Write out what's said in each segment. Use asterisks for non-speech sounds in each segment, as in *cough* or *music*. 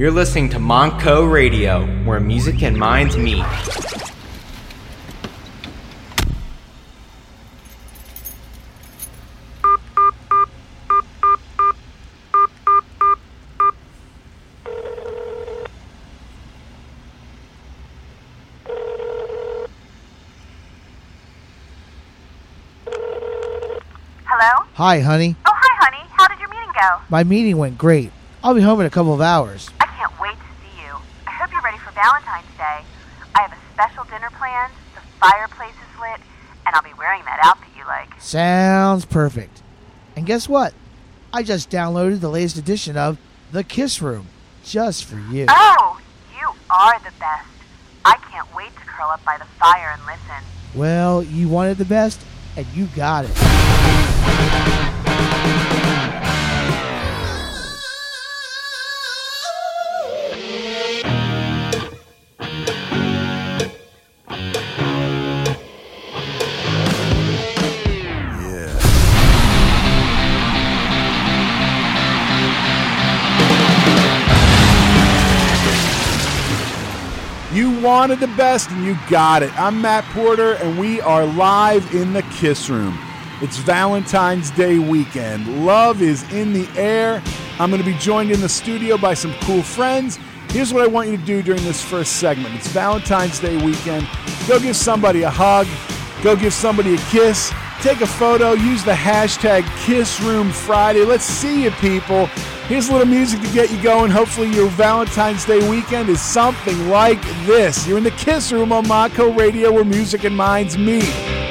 You're listening to Monco Radio, where music and minds meet. Hello? Hi, honey. Oh, hi, honey. How did your meeting go? My meeting went great. I'll be home in a couple of hours. I can't wait to see you. I hope you're ready for Valentine's Day. I have a special dinner planned, the fireplace is lit, and I'll be wearing that outfit you like. Sounds perfect. And guess what? I just downloaded the latest edition of The Kiss Room just for you. Oh, you are the best. I can't wait to curl up by the fire and listen. Well, you wanted the best, and you got it. Wanted the best and you got it. I'm Matt Porter and we are live in the Kiss Room. It's Valentine's Day weekend. Love is in the air. I'm going to be joined in the studio by some cool friends. Here's what I want you to do during this first segment. It's Valentine's Day weekend. Go give somebody a hug. Go give somebody a kiss. Take a photo. Use the hashtag KissRoomFriday. Let's see you, people. Here's a little music to get you going. Hopefully, your Valentine's Day weekend is something like this. You're in the Kiss Room on Mako Radio where music and minds meet.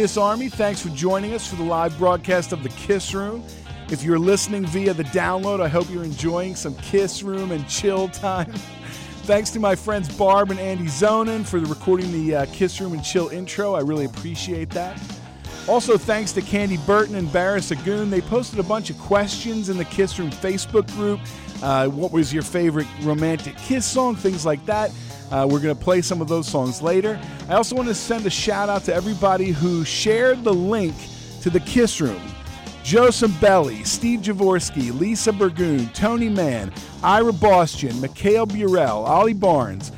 Kiss Army. Thanks for joining us for the live broadcast of the Kiss Room. If you're listening via the download, I hope you're enjoying some Kiss Room and chill time. *laughs* Thanks to my friends Barb and Andy Zonin for recording the uh, Kiss Room and Chill intro. I really appreciate that. Also, thanks to Candy Burton and Barris Agoon. They posted a bunch of questions in the Kiss Room Facebook group. Uh, what was your favorite romantic Kiss song? Things like that. Uh, we're going to play some of those songs later. I also want to send a shout out to everybody who shared the link to the Kiss Room. Joseph Belli, Steve Javorsky, Lisa Burgoon, Tony Mann, Ira Boston, Mikhail Burrell, Ollie Barnes,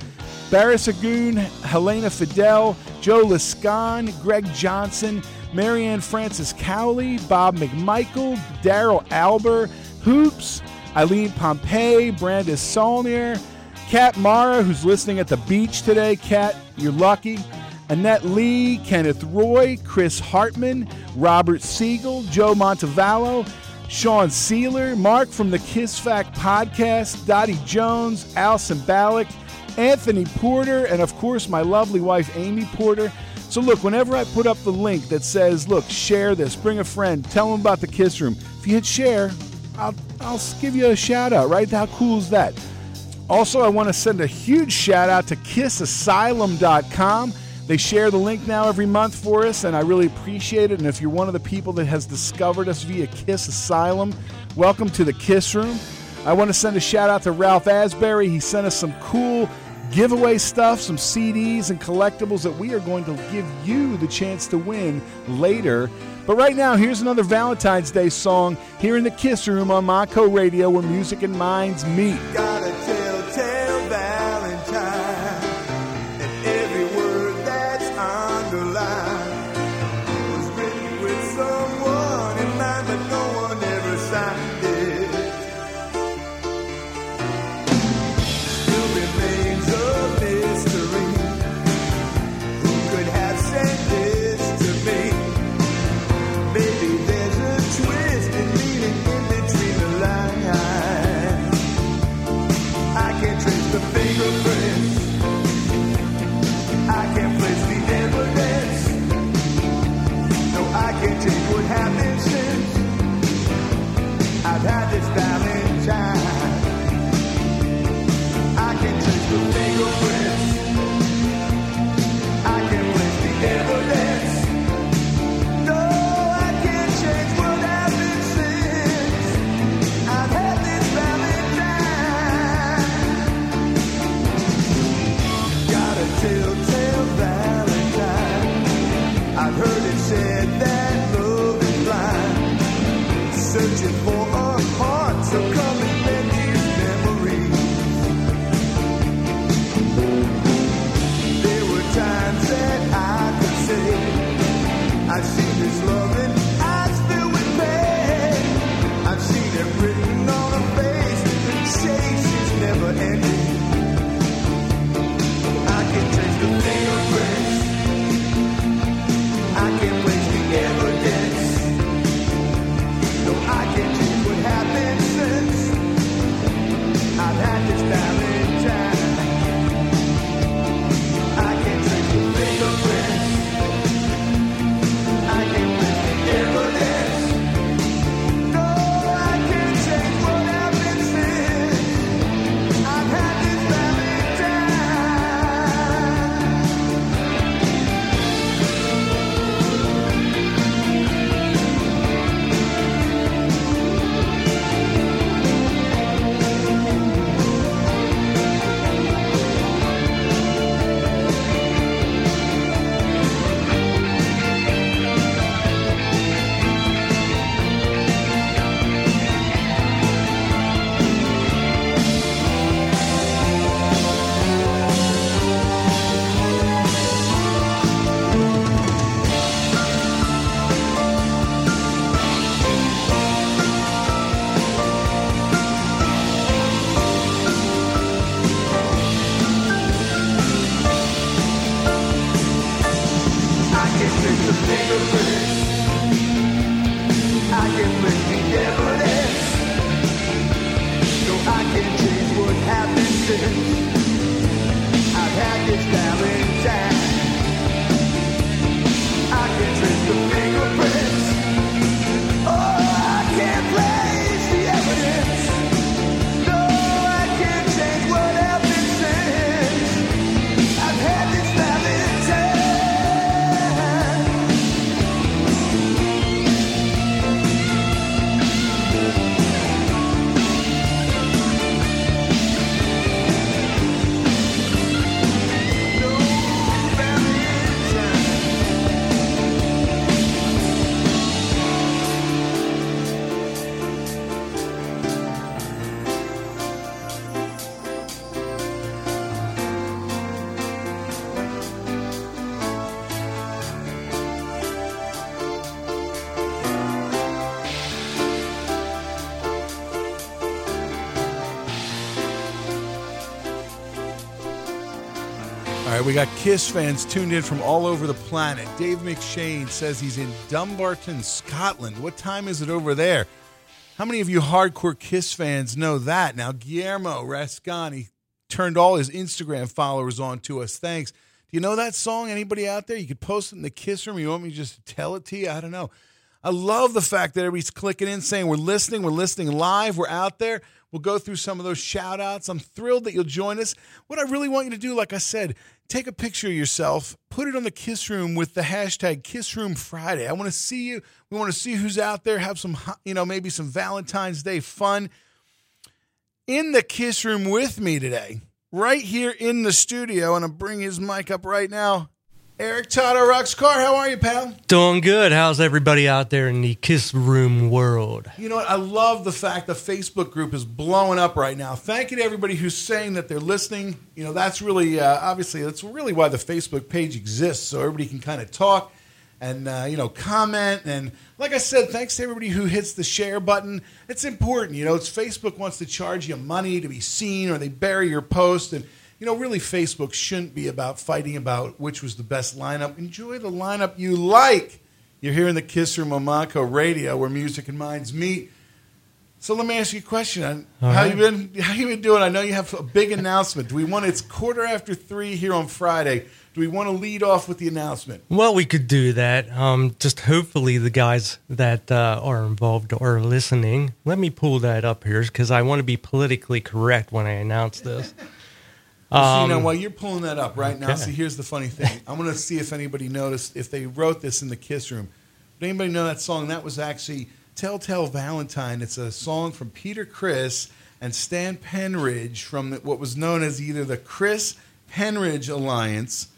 Barris Agoon, Helena Fidel, Joe Liscon, Greg Johnson, Marianne Francis Cowley, Bob McMichael, Daryl Alber, Hoops, Eileen Pompey, Brandis Saulnier, Kat Mara, who's listening at the beach today. Kat, you're lucky. Annette Lee, Kenneth Roy, Chris Hartman, Robert Siegel, Joe Montevallo, Sean Sealer, Mark from the Kiss Fact podcast, Dottie Jones, Alison Ballack, Anthony Porter, and of course my lovely wife Amy Porter. So look, whenever I put up the link that says, look, share this, bring a friend, tell them about the Kiss Room, if you hit share, I'll, I'll give you a shout out, right? How cool is that? Also, I want to send a huge shout out to kissasylum.com. They share the link now every month for us, and I really appreciate it. And if you're one of the people that has discovered us via Kiss Asylum, welcome to the Kiss Room. I want to send a shout out to Ralph Asbury. He sent us some cool giveaway stuff, some CDs and collectibles that we are going to give you the chance to win later. But right now, here's another Valentine's Day song here in the Kiss Room on Mako Radio where music and minds meet. Kiss fans tuned in from all over the planet. Dave McShane says he's in Dumbarton, Scotland. What time is it over there? How many of you hardcore Kiss fans know that? Now, Guillermo Rascani turned all his Instagram followers on to us. Thanks. Do you know that song? Anybody out there? You could post it in the Kiss room. You want me just to tell it to you? I don't know. I love the fact that everybody's clicking in saying we're listening, we're listening live, we're out there. We'll go through some of those shout outs. I'm thrilled that you'll join us. What I really want you to do, like I said, take a picture of yourself, put it on the Kiss Room with the hashtag Kiss Room Friday. I want to see you. We want to see who's out there, have some, you know, maybe some Valentine's Day fun. In the Kiss Room with me today, right here in the studio, and I'm bringing his mic up right now. Eric Toto Rocks Car, how are you, pal? Doing good. How's everybody out there in the Kiss Room world? You know what? I love the fact the Facebook group is blowing up right now. Thank you to everybody who's saying that they're listening. You know, that's really, uh, obviously, that's really why the Facebook page exists, so everybody can kind of talk and, uh, you know, comment. And like I said, thanks to everybody who hits the share button. It's important. You know, it's Facebook wants to charge you money to be seen or they bury your post. And, you know, really, Facebook shouldn't be about fighting about which was the best lineup. Enjoy the lineup you like. You're here in the Kiss Room on Monaco Radio, where music and minds meet. So let me ask you a question. All how right. you been? How you been doing? I know you have a big announcement. Do we want? It's quarter after three here on Friday. Do we want to lead off with the announcement? Well, we could do that. Um, just hopefully the guys that uh, are involved are listening. Let me pull that up here because I want to be politically correct when I announce this. So, you know, while you're pulling that up right now, Um, see, here's the funny thing. I'm going to see if anybody noticed if they wrote this in the Kiss Room. Did anybody know that song? That was actually "Telltale Valentine." It's a song from Peter Criss and Stan Penridge from the, what was known as either the Criss Penridge Alliance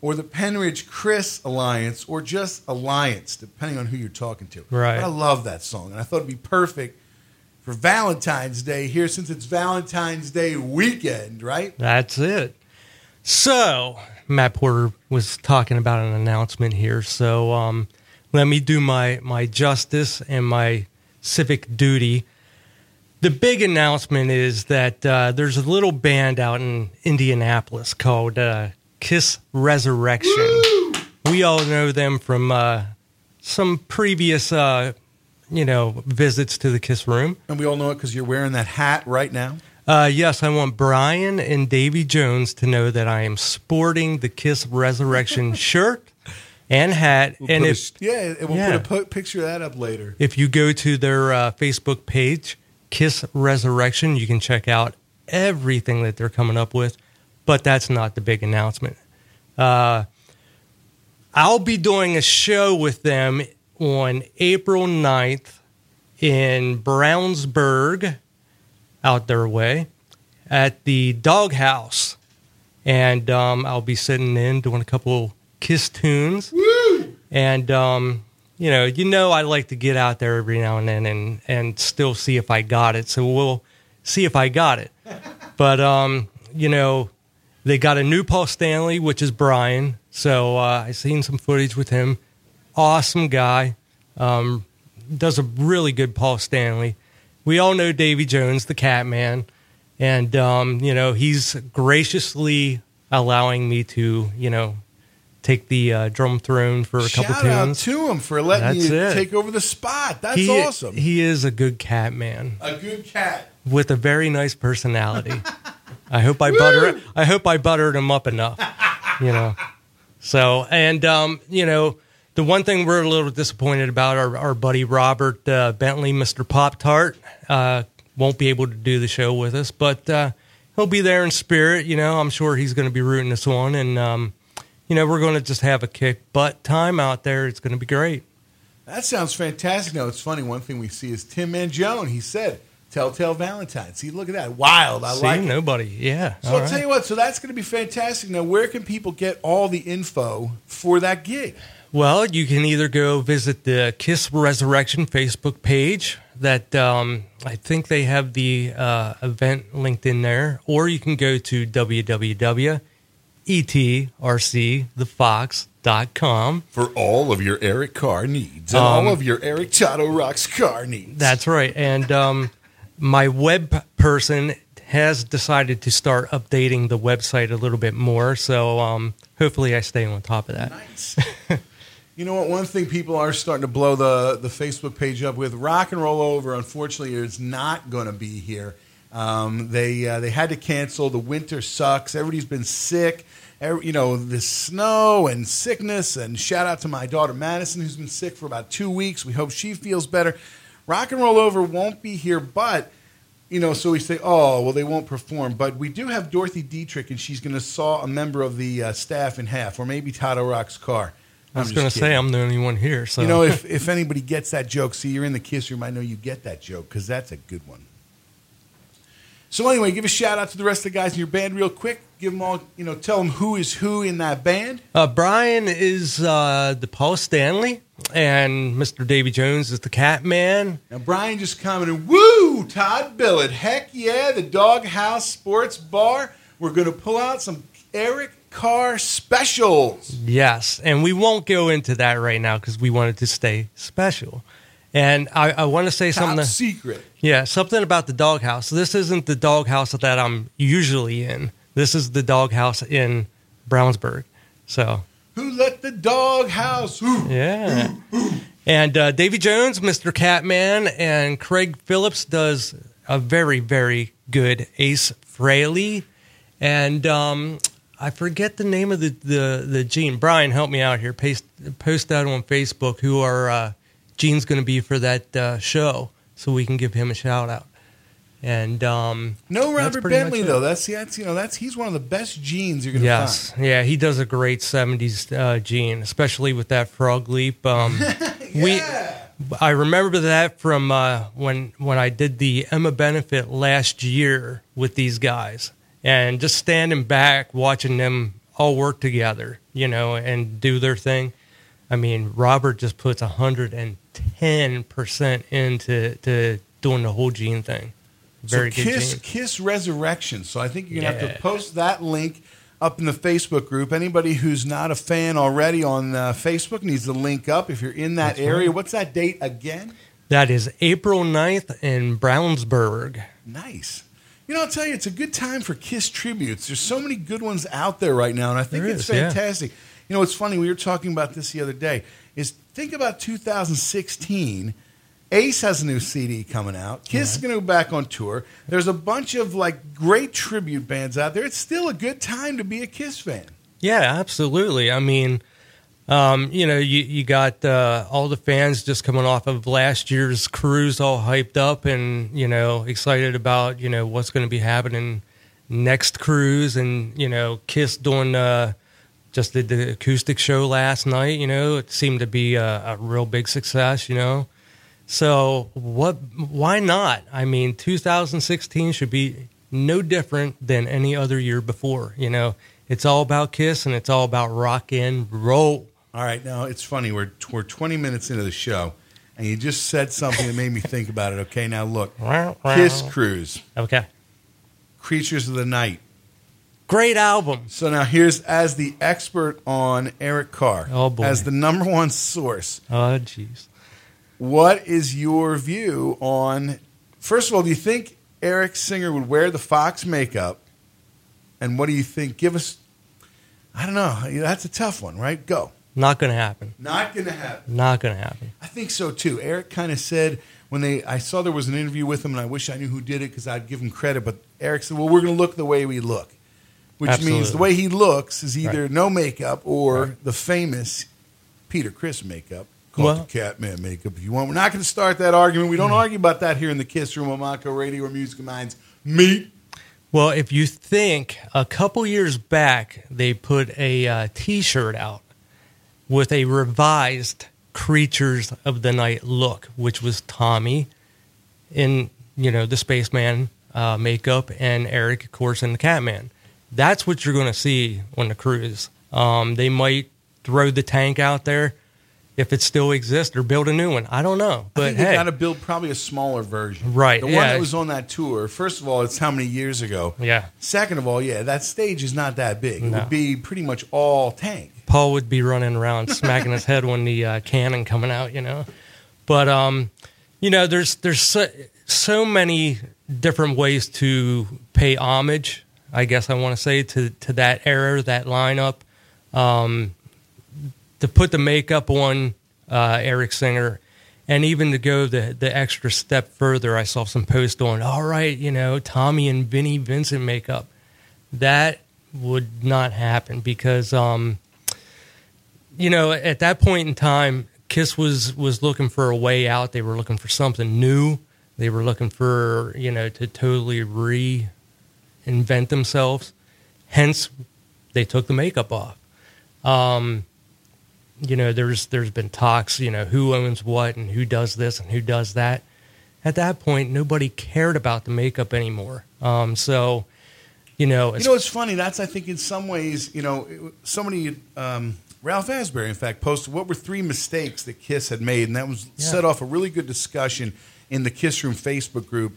or the Penridge Criss Alliance or just Alliance, depending on who you're talking to. Right. But I love that song, and I thought it'd be perfect for Valentine's Day here since it's Valentine's Day weekend, right? That's it. So, Matt Porter was talking about an announcement here. So, um, let me do my, my justice and my civic duty. The big announcement is that uh, there's a little band out in Indianapolis called uh, Kiss Resurrection. We all know them from uh, some previous, uh, you know, visits to the Kiss Room. And we all know it because you're wearing that hat right now. Uh, yes, I want Brian and Davy Jones to know that I am sporting the Kiss Resurrection *laughs* shirt and hat. We'll and put a if yeah, and we'll Yeah. put a picture of that up later. if you go to their uh, Facebook page, Kiss Resurrection, you can check out everything that they're coming up with. But that's not the big announcement. Uh, I'll be doing a show with them on April 9th in Brownsburg, out their way, at the Doghouse. And um, I'll be sitting in doing a couple Kiss tunes. And um, you know, you know, I like to get out there every now and then and and still see if I got it. So we'll see if I got it. *laughs* But um, you know, they got a new Paul Stanley, which is Brian. So uh, I seen some footage with him. Awesome guy. Um, does a really good Paul Stanley. We all know Davy Jones, the Cat Man, and um, you know he's graciously allowing me to, you know, take the uh, drum throne for a couple Shout out tunes. to him for letting That's you it. take over the spot. That's he, awesome. He is a good cat man a good cat. with a very nice personality. *laughs* I hope I butter. I hope I buttered him up enough. You know. So and um, you know the one thing we're a little disappointed about our, our buddy Robert uh, Bentley, Mr. Pop Tart, uh, won't be able to do the show with us, but uh, he'll be there in spirit. You know, I'm sure he's going to be rooting us on, and um, you know we're going to just have a kick butt time out there. It's going to be great. That sounds fantastic. No, it's funny. One thing we see is Tim Mangione. He said, "Telltale Valentine." See, look at that. Wild. I See, like. it. nobody. Yeah. So I'll right. tell you what. So that's going to be fantastic. Now, where can people get all the info for that gig? Well, you can either go visit the Kiss Resurrection Facebook page. That um, I think they have the uh, event linked in there, or you can go to www.etrcthefox.com. For all of your Eric Carr needs and Um, all of your Eric Chato Rocks car needs. That's right. And um, my web person has decided to start updating the website a little bit more. So um, hopefully, I stay on top of that. Nice. *laughs* you know what? One thing people are starting to blow the, the Facebook page up with Rock and Roll Over, unfortunately, is not going to be here. Um, they, uh, they had to cancel. The winter sucks. Everybody's been sick. Every, you know, the snow and sickness. And shout out to my daughter Madison, who's been sick for about two weeks. We hope she feels better. Rock and Roll Over won't be here, but you know, so we say, oh, well, they won't perform. But we do have Dorothy Dietrich, and she's going to saw a member of the uh, staff in half, or maybe Todd Rock's car. I was going to say. I'm the only one here. So You know, if, if anybody gets that joke, see, you're in the kiss room. I know you get that joke because that's a good one. So anyway, give a shout out to the rest of the guys in your band real quick. Give them all, you know, tell them who is who in that band. Uh, Brian is uh, the Paul Stanley, and Mr. Davy Jones is the Cat Man. Now Brian just commented, "Woo, Todd Billett, heck yeah, the Doghouse Sports Bar. We're going to pull out some Eric Carr specials." Yes, and we won't go into that right now because we wanted to stay special. And I, I want to say Top something. secret. Yeah, something about the doghouse. This isn't the doghouse that I'm usually in. This is the doghouse in Brownsburg. So Who let the doghouse? Who? yeah. And uh, Davy Jones, Mr. Catman, and Craig Phillips does a very, very good Ace Frehley. And um, I forget the name of the, the, the gene. Brian, help me out here. Post, post that on Facebook who our uh, gene's going to be for that uh, show so we can give him a shout out. And um, No Robert Bentley though. That's that's you know that's he's one of the best genes you're going to Yes, find. yeah, he does a great '70s uh, gene, especially with that frog leap. Um, *laughs* We, I remember that from uh, when when I did the Emma benefit last year with these guys, and just standing back watching them all work together, you know, and do their thing. I mean, Robert just puts hundred and ten percent into to doing the whole gene thing. Very so good Kiss gene. Kiss Resurrection. So I think you're gonna have to post that link up in the Facebook group. Anybody who's not a fan already on uh, Facebook needs to link up. If you're in that That's area, right. what's that date again? That is April 9th in Brownsburg. Nice. You know, I'll tell you, it's a good time for Kiss tributes. There's so many good ones out there right now, and I think There it's is, yeah. fantastic. You know, it's funny. We were talking about this the other day. Is think about 2016. Ace has a new CD coming out. Kiss is going to go back on tour. There's a bunch of like great tribute bands out there. It's still a good time to be a Kiss fan. Yeah, absolutely. I mean, um, you know, you, you got uh, all the fans just coming off of last year's cruise all hyped up and, you know, excited about, you know, what's going to be happening next cruise. And, you know, Kiss doing uh, just did the acoustic show last night, you know, it seemed to be a, a real big success, you know. So what? Why not? I mean, 2016 should be no different than any other year before. You know, it's all about Kiss and it's all about rock and roll. All right, now it's funny. We're we're 20 minutes into the show, and you just said something that made me think about it. Okay, now look, Kiss Cruise, Okay, Creatures of the Night. great album. So now here's as the expert on Eric Carr, Oh, boy. as the number one source. Oh, jeez. What is your view on? First of all, do you think Eric Singer would wear the Fox makeup? And what do you think? Give us. I don't know. That's a tough one, right? Go. Not gonna happen. Not gonna happen. Not gonna happen. I think so too. Eric kind of said when they, I saw there was an interview with him, and I wish I knew who did it because I'd give him credit. But Eric said, "Well, we're going to look the way we look," which means the way he looks is either Right. no makeup or the famous Peter Criss makeup. Called Well- the Catman makeup. If you want, we're not going to start that argument. We don't argue about that here in the Kiss Room on Mako Radio or Music Minds. Meet. Well, if you think a couple years back, they put a uh, T-shirt out with a revised Creatures of the Night look, which was Tommy in you know the spaceman uh, makeup and Eric, of course, in the Catman. That's what you're going to see on the cruise. Um, they might throw the tank out there if it still exists or build a new one. I don't know, but think they hey, got to build probably a smaller version. Right, The one yeah. that was on that tour. First of all, it's how many years ago. yeah. Second of all, yeah, that stage is not that big. It would be pretty much all tank. Paul would be running around *laughs* smacking his head when the uh, cannon coming out, you know. But um, you know, there's there's so, so many different ways to pay homage. I guess I want to say to to that era, that lineup. Um, to put the makeup on uh, Eric Singer, and even to go the the extra step further, I saw some posts on. All right, you know, Tommy and Vinnie Vincent makeup. That would not happen because, um, you know, at that point in time, Kiss was was looking for a way out. They were looking for something new. They were looking for you know to totally reinvent themselves. Hence, they took the makeup off. Um, you know, there's there's been talks, you know, who owns what and who does this and who does that. At that point, nobody cared about the makeup anymore. Um, so, you know, You know, it's funny. That's I think in some ways, you know, it- somebody, um, Ralph Asbury, in fact, posted what were three mistakes that Kiss had made, and that was Yeah. set off a really good discussion in the Kiss Room Facebook group.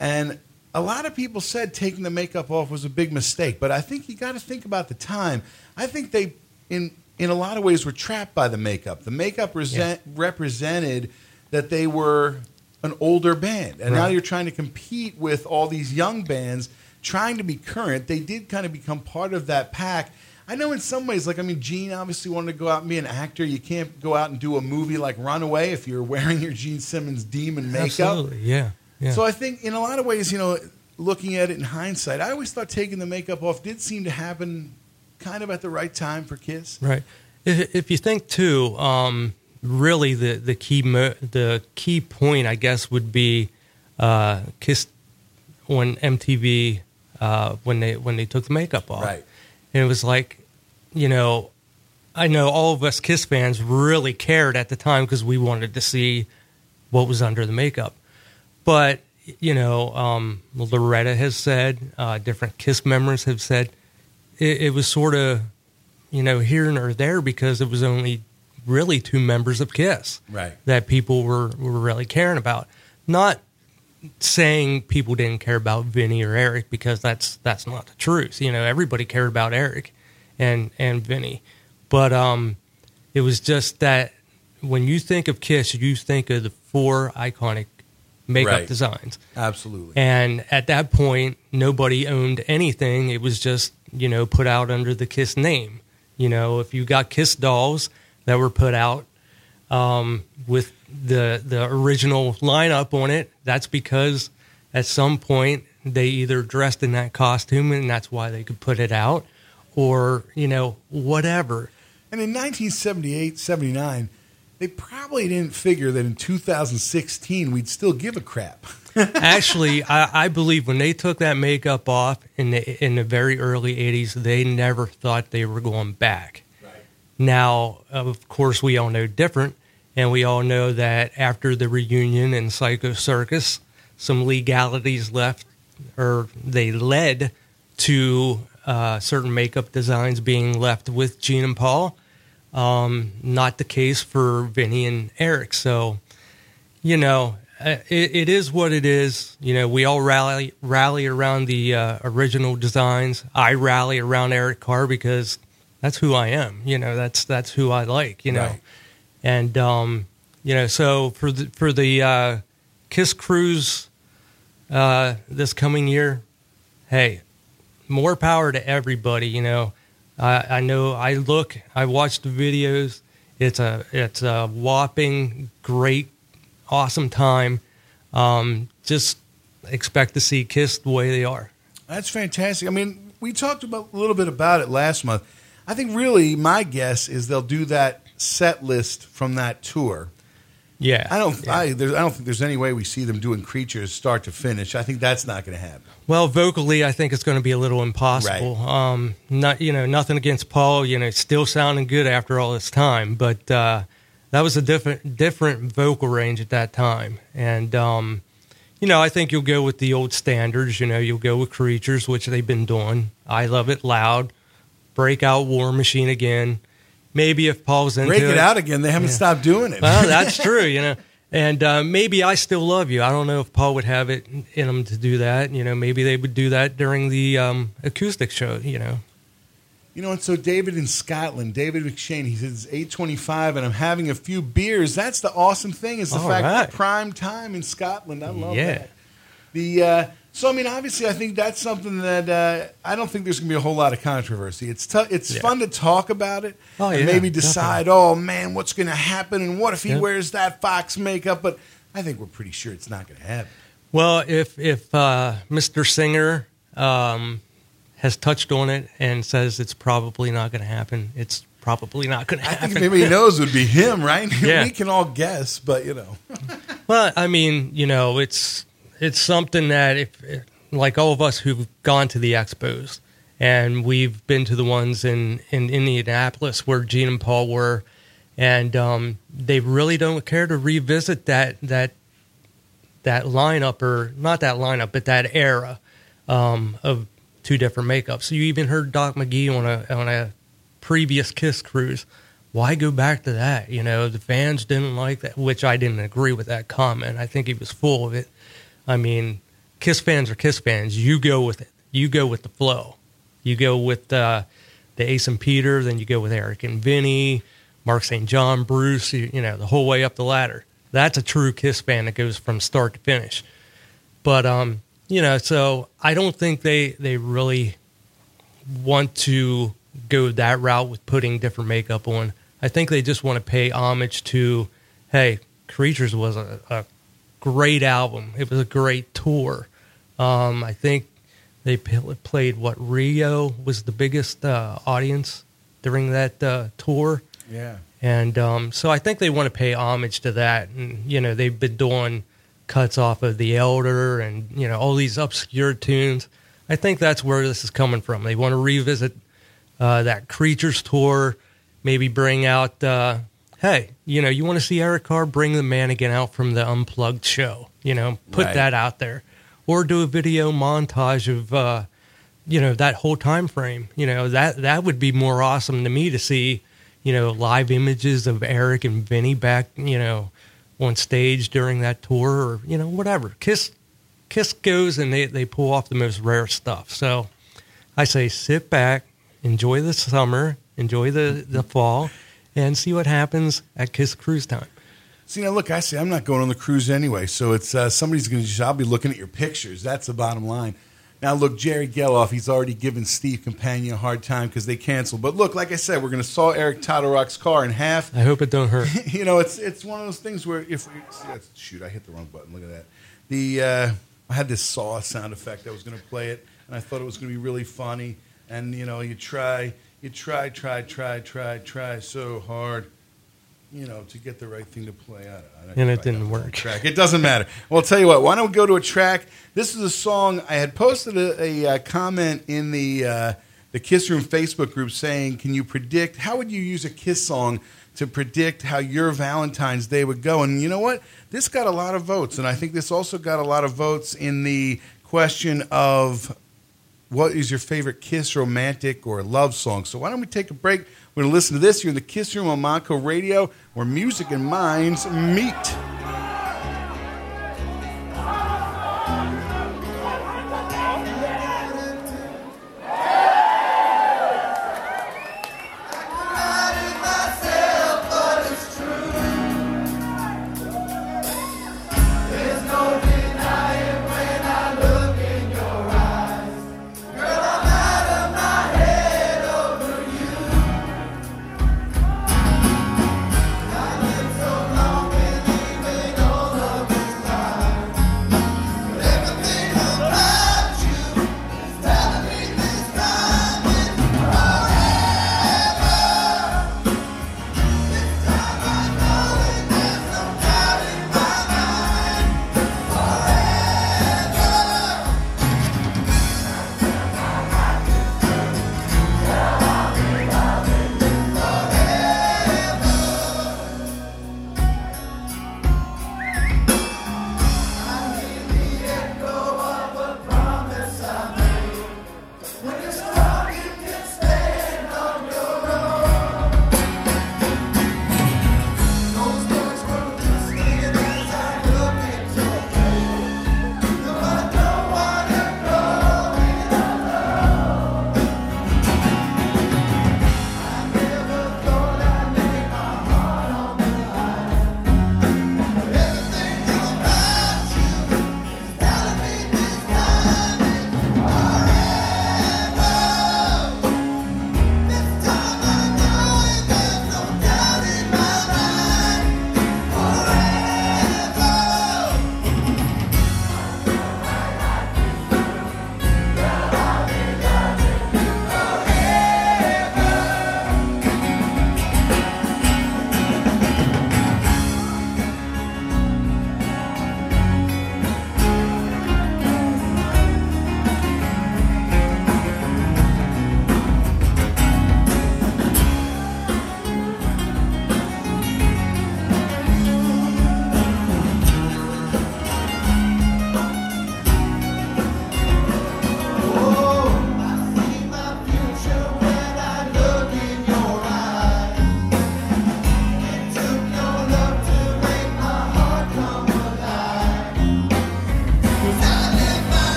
And a lot of people said taking the makeup off was a big mistake, but I think you got to think about the time. I think they, in in a lot of ways, were trapped by the makeup. The makeup resent, represented that they were an older band, and now you're trying to compete with all these young bands trying to be current. They did kind of become part of that pack. I know in some ways, like I mean, Gene obviously wanted to go out and be an actor. You can't go out and do a movie like Runaway if you're *laughs* wearing your Gene Simmons demon makeup. absolutely, yeah, yeah. So I think in a lot of ways, you know, looking at it in hindsight, I always thought taking the makeup off did seem to happen kind of at the right time for Kiss. Right. If, if you think too, um, really the the key mo- the key point, I guess, would be uh, Kiss on MTV uh, when they when they took the makeup off. Right. And it was like, you know, I know all of us Kiss fans really cared at the time because we wanted to see what was under the makeup. But you know, um, Loretta has said, uh, different Kiss members have said, it, it was sort of, you know, here and there because it was only really two members of Kiss Right. that people were, were really caring about. Not saying people didn't care about Vinnie or Eric because that's that's not the truth. You know, everybody cared about Eric and and Vinnie, but um, it was just that when you think of Kiss, you think of the four iconic makeup Right. designs. Absolutely. And at that point, nobody owned anything. It was just, you know, put out under the Kiss name. You know, if you got Kiss dolls that were put out um, with the the original lineup on it, that's because at some point they either dressed in that costume and that's why they could put it out, or you know, whatever. And in 1978, 79, they probably didn't figure that in 2016 we'd still give a crap. *laughs* Actually, I, I believe when they took that makeup off in the in the very early '80s, they never thought they were going back. Now, of course, we all know different, and we all know that after the reunion and Psycho Circus, some legalities left, or they led to uh, certain makeup designs being left with Gene and Paul. Um, not the case for Vinnie and Eric. So, you know, uh, it, it is what it is. You know, we all rally rally around the uh, original designs. I rally around Eric Carr because that's who I am. You know, that's that's who I like. You know, Right. And um, you know, so for the for the uh, Kiss Cruise uh, this coming year, hey, more power to everybody. You know, I, I know I look, I watch the videos. It's a it's a whopping great, awesome time. Um, just expect to see Kiss the way they are. That's fantastic. I mean, we talked about a little bit about it last month. I think really my guess is they'll do that set list from that tour. Yeah, I don't. yeah. I, there's, I don't think there's any way we see them doing creatures start to finish. I think that's not going to happen. Well, vocally, I think it's going to be a little impossible. Um, not you know nothing against Paul, you know, still sounding good after all this time, but uh, that was a different different vocal range at that time, and um, you know, I think you'll go with the old standards. You know, you'll go with Creatures, which they've been doing. I love it loud. Break out War Machine again. Maybe if Paul's into Break it out again. They haven't stopped doing it. well, that's *laughs* true, you know. And uh, maybe I still love you. I don't know if Paul would have it in him to do that. You know, maybe they would do that during the um, acoustic show. You know, You know, and so David in Scotland, David McShane, he says it's eight twenty-five, and I'm having a few beers. That's the awesome thing is the All fact right. that prime time in Scotland. I love Yeah. that. The uh, so I mean, obviously, I think that's something that uh, I don't think there's going to be a whole lot of controversy. It's tou- it's Yeah. fun to talk about it Oh, and yeah, maybe decide. Oh man, what's going to happen? And what if he Yeah. wears that fox makeup? But I think we're pretty sure it's not going to happen. Well, if if uh, Mr. Singer um, has touched on it and says it's probably not going to happen, it's probably not going to I happen. think maybe he *laughs* knows would be him, right? *laughs* Yeah. we can all guess, but you know, *laughs* Well, I mean, you know, it's it's something that if like all of us who've gone to the expos and we've been to the ones in in Indianapolis where Gene and Paul were, and um, they really don't care to revisit that that that lineup or not that lineup, but that era um, of two different makeups. You even heard Doc McGhee on a on a previous Kiss cruise. Why go back to that? You know, the fans didn't like that, which I didn't agree with that comment. I think he was full of it. I mean, Kiss fans are Kiss fans. You go with it. You go with the flow. You go with uh, the Ace and Peter, then you go with Eric and Vinnie, Mark St. John, Bruce, you, you know, the whole way up the ladder. That's a true Kiss fan that goes from start to finish. But um, you know, so I don't think they they really want to go that route with putting different makeup on. I think they just want to pay homage to, hey, Creatures was a, a great album. It was a great tour. Um, I think they played what Rio was the biggest uh, audience during that uh, tour. yeah. And um, so I think they want to pay homage to that. And, you know, they've been doing cuts off of The Elder and, you know, all these obscure tunes. I think that's where this is coming from. They want to revisit uh, that Creatures tour, maybe bring out, uh, hey, you know, you want to see Eric Carr, bring the Mannequin out from the Unplugged show, you know, put Right. that out there. Or do a video montage of, uh, you know, that whole time frame. You know, that, that would be more awesome to me to see you know, live images of Eric and Vinnie back, you know, on stage during that tour or, you know, whatever. Kiss Kiss goes and they, they pull off the most rare stuff. So I say sit back, enjoy the summer, enjoy the, the fall, and see what happens at Kiss Cruise Time. See now, look, I say I'm not going on the cruise anyway, so it's uh, somebody's going to. I'll be looking at your pictures. That's the bottom line. Now, look, Jerry Geloff, he's already given Steve Companion a hard time because they canceled. But look, like I said, we're going to saw Eric Todorock's car in half. I hope it don't hurt. *laughs* you know, it's it's one of those things where if we, see, shoot, I hit the wrong button. Look at that. The uh, I had this saw sound effect. I was going to play it, and I thought it was going to be really funny. And you know, you try, you try, try, try, try, try so hard, you know, to get the right thing to play. I don't, I don't And it didn't work. Track. It doesn't matter. Well, I'll tell you what. Why don't we go to a track? This is a song I had posted a, a, uh comment in the uh, the Kiss Room Facebook group saying, "Can you predict how would you use a Kiss song to predict how your Valentine's Day would go?" And you know what? This got a lot of votes, and I think this also got a lot of votes in the question of what is your favorite Kiss romantic or love song? So why don't we take a break? We're going to listen to this. You're in the Kiss Room on Monco Radio, where music and minds meet.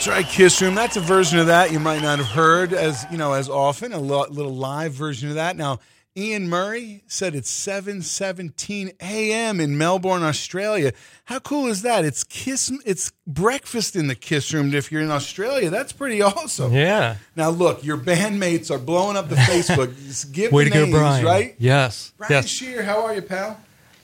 That's right, Kiss Room. That's a version of that you might not have heard as you know as often. A little live version of that. Now, Ian Murray said it's seven seventeen a.m. in Melbourne, Australia. How cool is that? It's kiss. It's breakfast in the Kiss Room. If you're in Australia, that's pretty awesome. Yeah. Now, look, your bandmates are blowing up the *laughs* Facebook. Just give Way the to go, names, Brian. right? Yes. Brian yes. Shear, how are you, pal?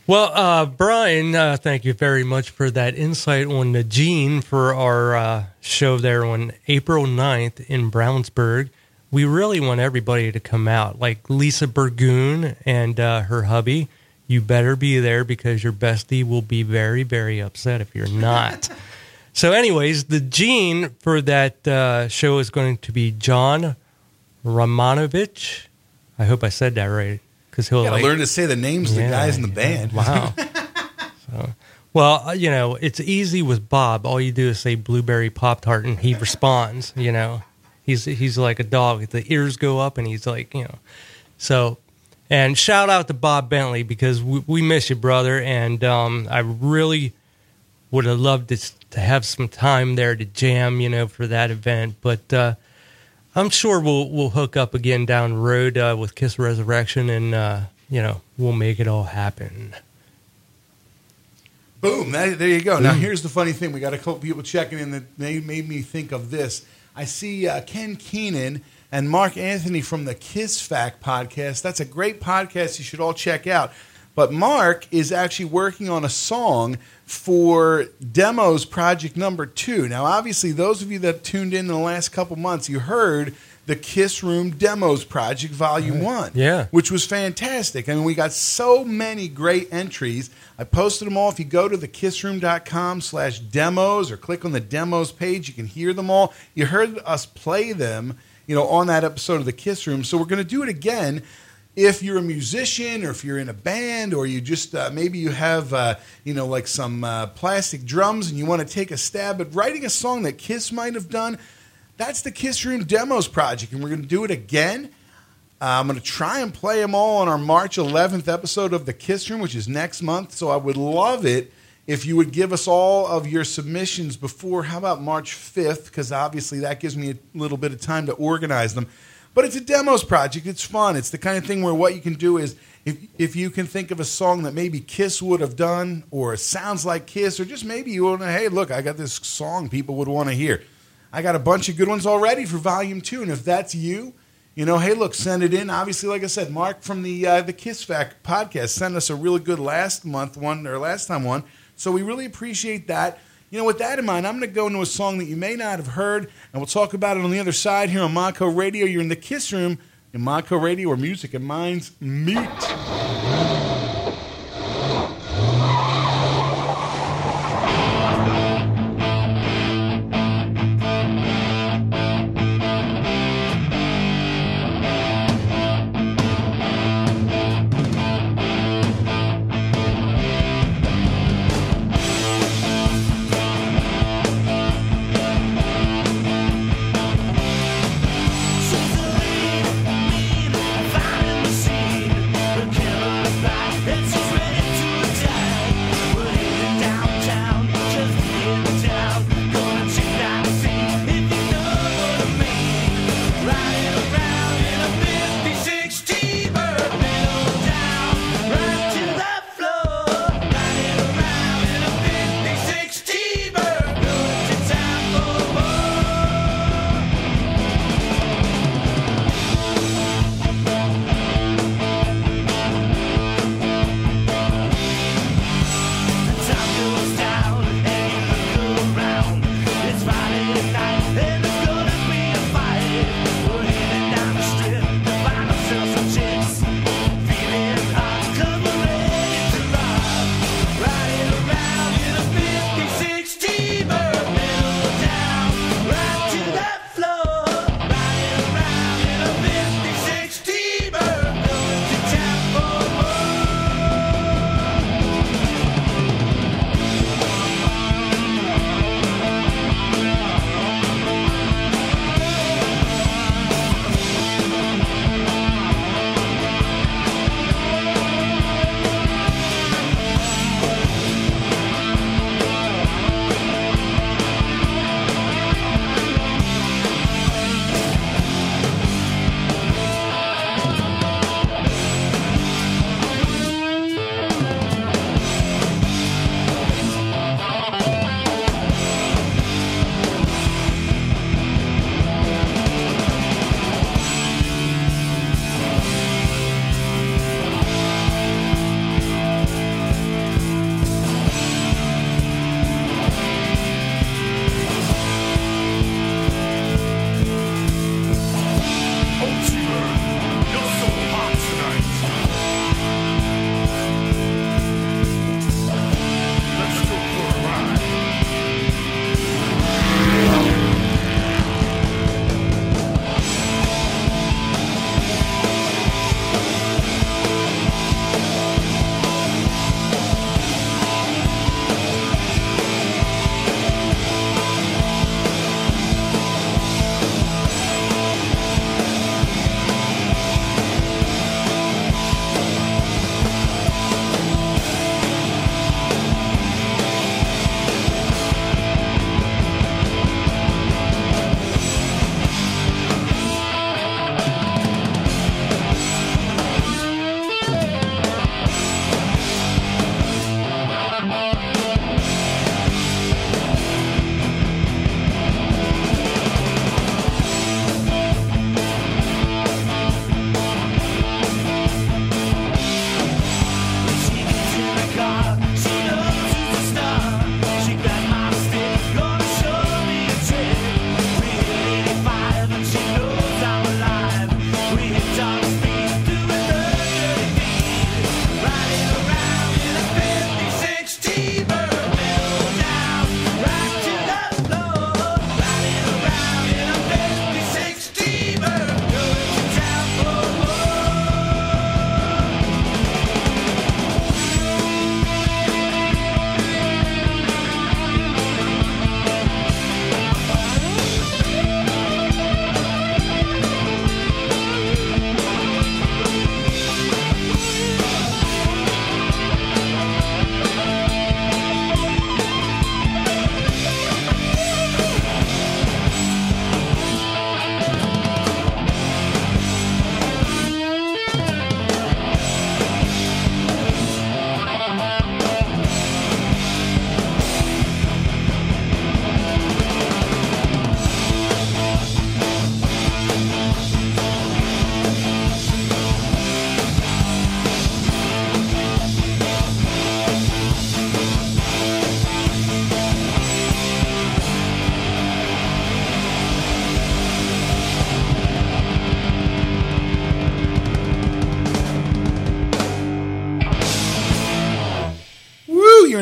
Well, uh, Brian, uh, thank you very much for that insight on the gene for our uh, show there on April 9th in Brownsburg. We really want everybody to come out, like Lisa Burgoon and uh, her hubby. You better be there because your bestie will be very, very upset if you're not. *laughs* so, anyways, the gene for that uh, show is going to be John Romanovich. I hope I said that right because he'll like, learn to say the names of the guys in the band. Wow. *laughs* so, well, uh, you know, it's easy with Bob. All you do is say blueberry pop tart, and he responds. You know, he's he's like a dog. The ears go up, and he's like, you know, so. And shout out to Bob Bentley because we, we miss you, brother. And um, I really would have loved to, to have some time there to jam, you know, for that event. But uh, I'm sure we'll we'll hook up again down the road uh, with Kiss Resurrection, and uh, you know we'll make it all happen. Boom. That, there you go. Now, here's the funny thing. We got a couple people checking in that made, made me think of this. I see uh, Ken Keenan and Mark Anthony from the Kiss Fact podcast. That's a great podcast you should all check out. But Mark is actually working on a song for Demos Project Number Two. Now, obviously, those of you that tuned in in the last couple months, you heard the Kiss Room Demos Project Volume One Yeah. which was fantastic. I mean, we got so many great entries. I posted them all. If you go to thekissroom.com slash demos or click on the demos page, you can hear them all. You heard us play them, you know, on that episode of the Kiss Room. So we're going to do it again. If you're a musician or if you're in a band or you just uh, maybe you have, uh, you know, like some uh, plastic drums and you want to take a stab at writing a song that Kiss might have done, that's the Kiss Room Demos Project. And we're going to do it again. Uh, I'm going to try and play them all on our March 11th episode of The Kiss Room, which is next month. So I would love it if you would give us all of your submissions before, how about March 5th? Because obviously that gives me a little bit of time to organize them. But it's a demos project. It's fun. It's the kind of thing where what you can do is if, if you can think of a song that maybe Kiss would have done or sounds like Kiss, or just maybe you want to, hey, look, I got this song people would want to hear. I got a bunch of good ones already for volume two. And if that's you, you know, hey, look, send it in. Obviously, like I said, Mark from the uh, the Kiss Fact podcast sent us a really good last month one or last time one. So we really appreciate that. You know, with that in mind, I'm going to go into a song that you may not have heard, and we'll talk about it on the other side here on Modco Radio. You're in the Kiss Room in Modco Radio, where music and minds meet.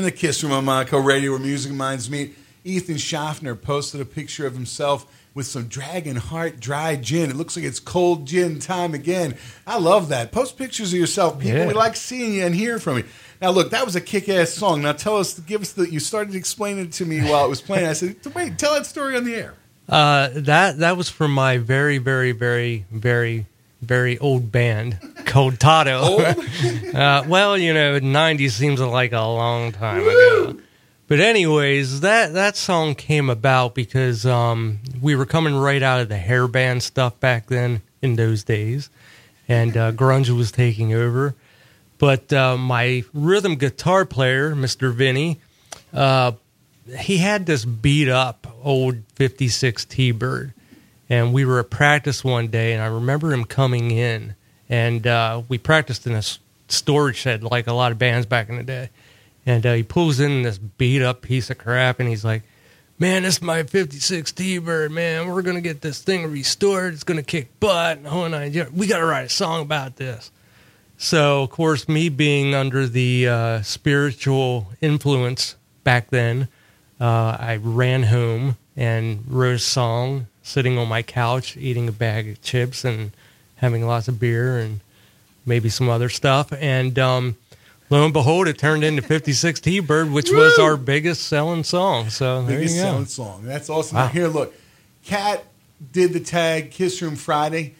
The Kiss Room on Monaco Radio where music minds meet. Ethan Schaffner posted a picture of himself with some Dragon Heart dry gin. It looks like it's cold gin time again. I love that. Post pictures of yourself, people. Yeah. We like seeing you and hearing from you. Now, look, that was a kick-ass song. Now, tell us, give us the. You started explaining it to me while it was playing. I said, *laughs* "Wait, tell that story on the air." Uh, that that was from my very, very, very, very, very old band called Tato. *laughs* Uh, well, you know, '90s seems like a long time ago. But anyways, that that song came about because um, we were coming right out of the hair band stuff back then in those days, and uh, grunge was taking over. But uh, my rhythm guitar player, Mr. Vinnie, uh, he had this beat up old 56 T-Bird. And we were at practice one day, and I remember him coming in, and uh, we practiced in a storage shed like a lot of bands back in the day. And uh, he pulls in this beat up piece of crap, and he's like, Man, this is my 56 T-Bird, man. We're to get this thing restored. It's to kick butt. And whole nine yards. We got to write a song about this. So, of course, me being under the uh, spiritual influence back then, uh, I ran home and wrote a song sitting on my couch, eating a bag of chips and having lots of beer and maybe some other stuff. And um, lo and behold, it turned into 56 T Bird, which was our biggest selling song. So, there biggest you go. selling song. That's awesome. Wow. Here, look, Cat did the tag Kiss Room Friday.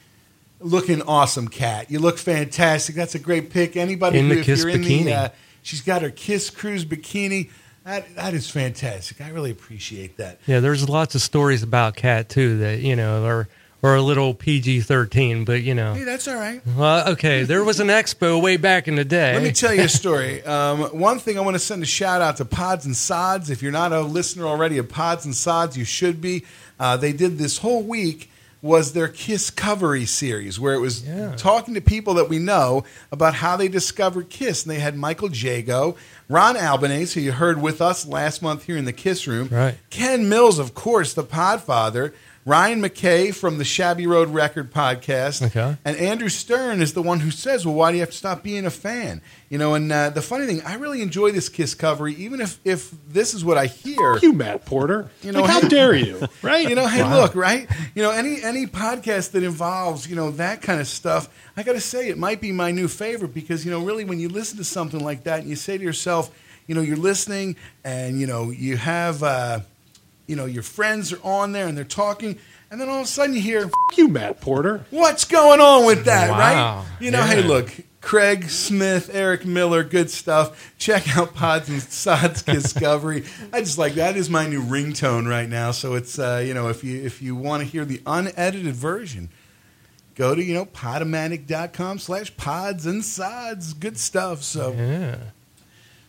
Looking awesome, Cat. You look fantastic. That's a great pick. Anybody In who, the if Kiss you're in bikini. the, uh, she's got her Kiss Cruise bikini. That that is fantastic. I really appreciate that. Yeah, there's lots of stories about Cat, too, that, you know, are, are a little PG 13, but, you know. Hey, that's all right. Well, okay, there was an expo way back in the day. Let me tell you a *laughs* story. Um, one thing I want to send a shout out to Pods and Sods. If you're not a listener already of Pods and Sods, you should be. Uh, they did this whole week was their Kiss Covery series, where it was Yeah. talking to people that we know about how they discovered Kiss. And they had Michael Jago, Ron Albanese, who you heard with us last month here in the Kiss Room, Right. Ken Mills, of course, the Podfather, Ryan McKay from the Shabby Road Record podcast, Okay. and Andrew Stern is the one who says, "Well, why do you have to stop being a fan?" You know, and uh, the funny thing, I really enjoy this Kiss cover, even if if this is what I hear. you, Matt Porter. You know, like, how hey- dare you? *laughs* Right? You know, hey, look, right? You know, any any podcast that involves you know that kind of stuff, I got to say it might be my new favorite because you know, really, when you listen to something like that and you say to yourself, you know, you're listening and you know you have, uh, you know, your friends are on there and they're talking, and then all of a sudden you hear, F you, Matt Porter. What's going on with that, Wow. right? You know, hey, look, Craig Smith, Eric Miller, good stuff. Check out Pods and Sods *laughs* Discovery. I just like that is my new ringtone right now. So it's uh, you know, if you if you want to hear the unedited version, go to you know podomatic.com slash pods and sods. Good stuff. So Yeah.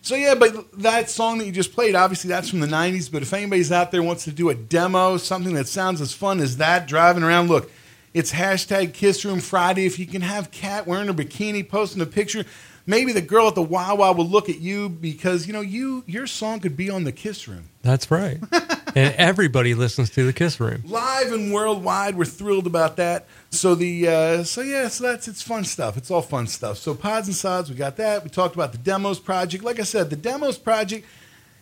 So yeah, but that song that you just played, obviously that's from the '90s. But if anybody's out there wants to do a demo, something that sounds as fun as that, driving around, look, it's hashtag Kiss Room Friday. If you can have Kat wearing a bikini, posting a picture, maybe the girl at the Wawa will look at you because you know you your song could be on the Kiss Room That's right. *laughs* and everybody listens to the Kiss Room. live and worldwide. We're thrilled about that. So the uh, so yeah, so that's it's fun stuff. It's all fun stuff. So pods and sods, we got that. We talked about the demos project. Like I said, the demos project.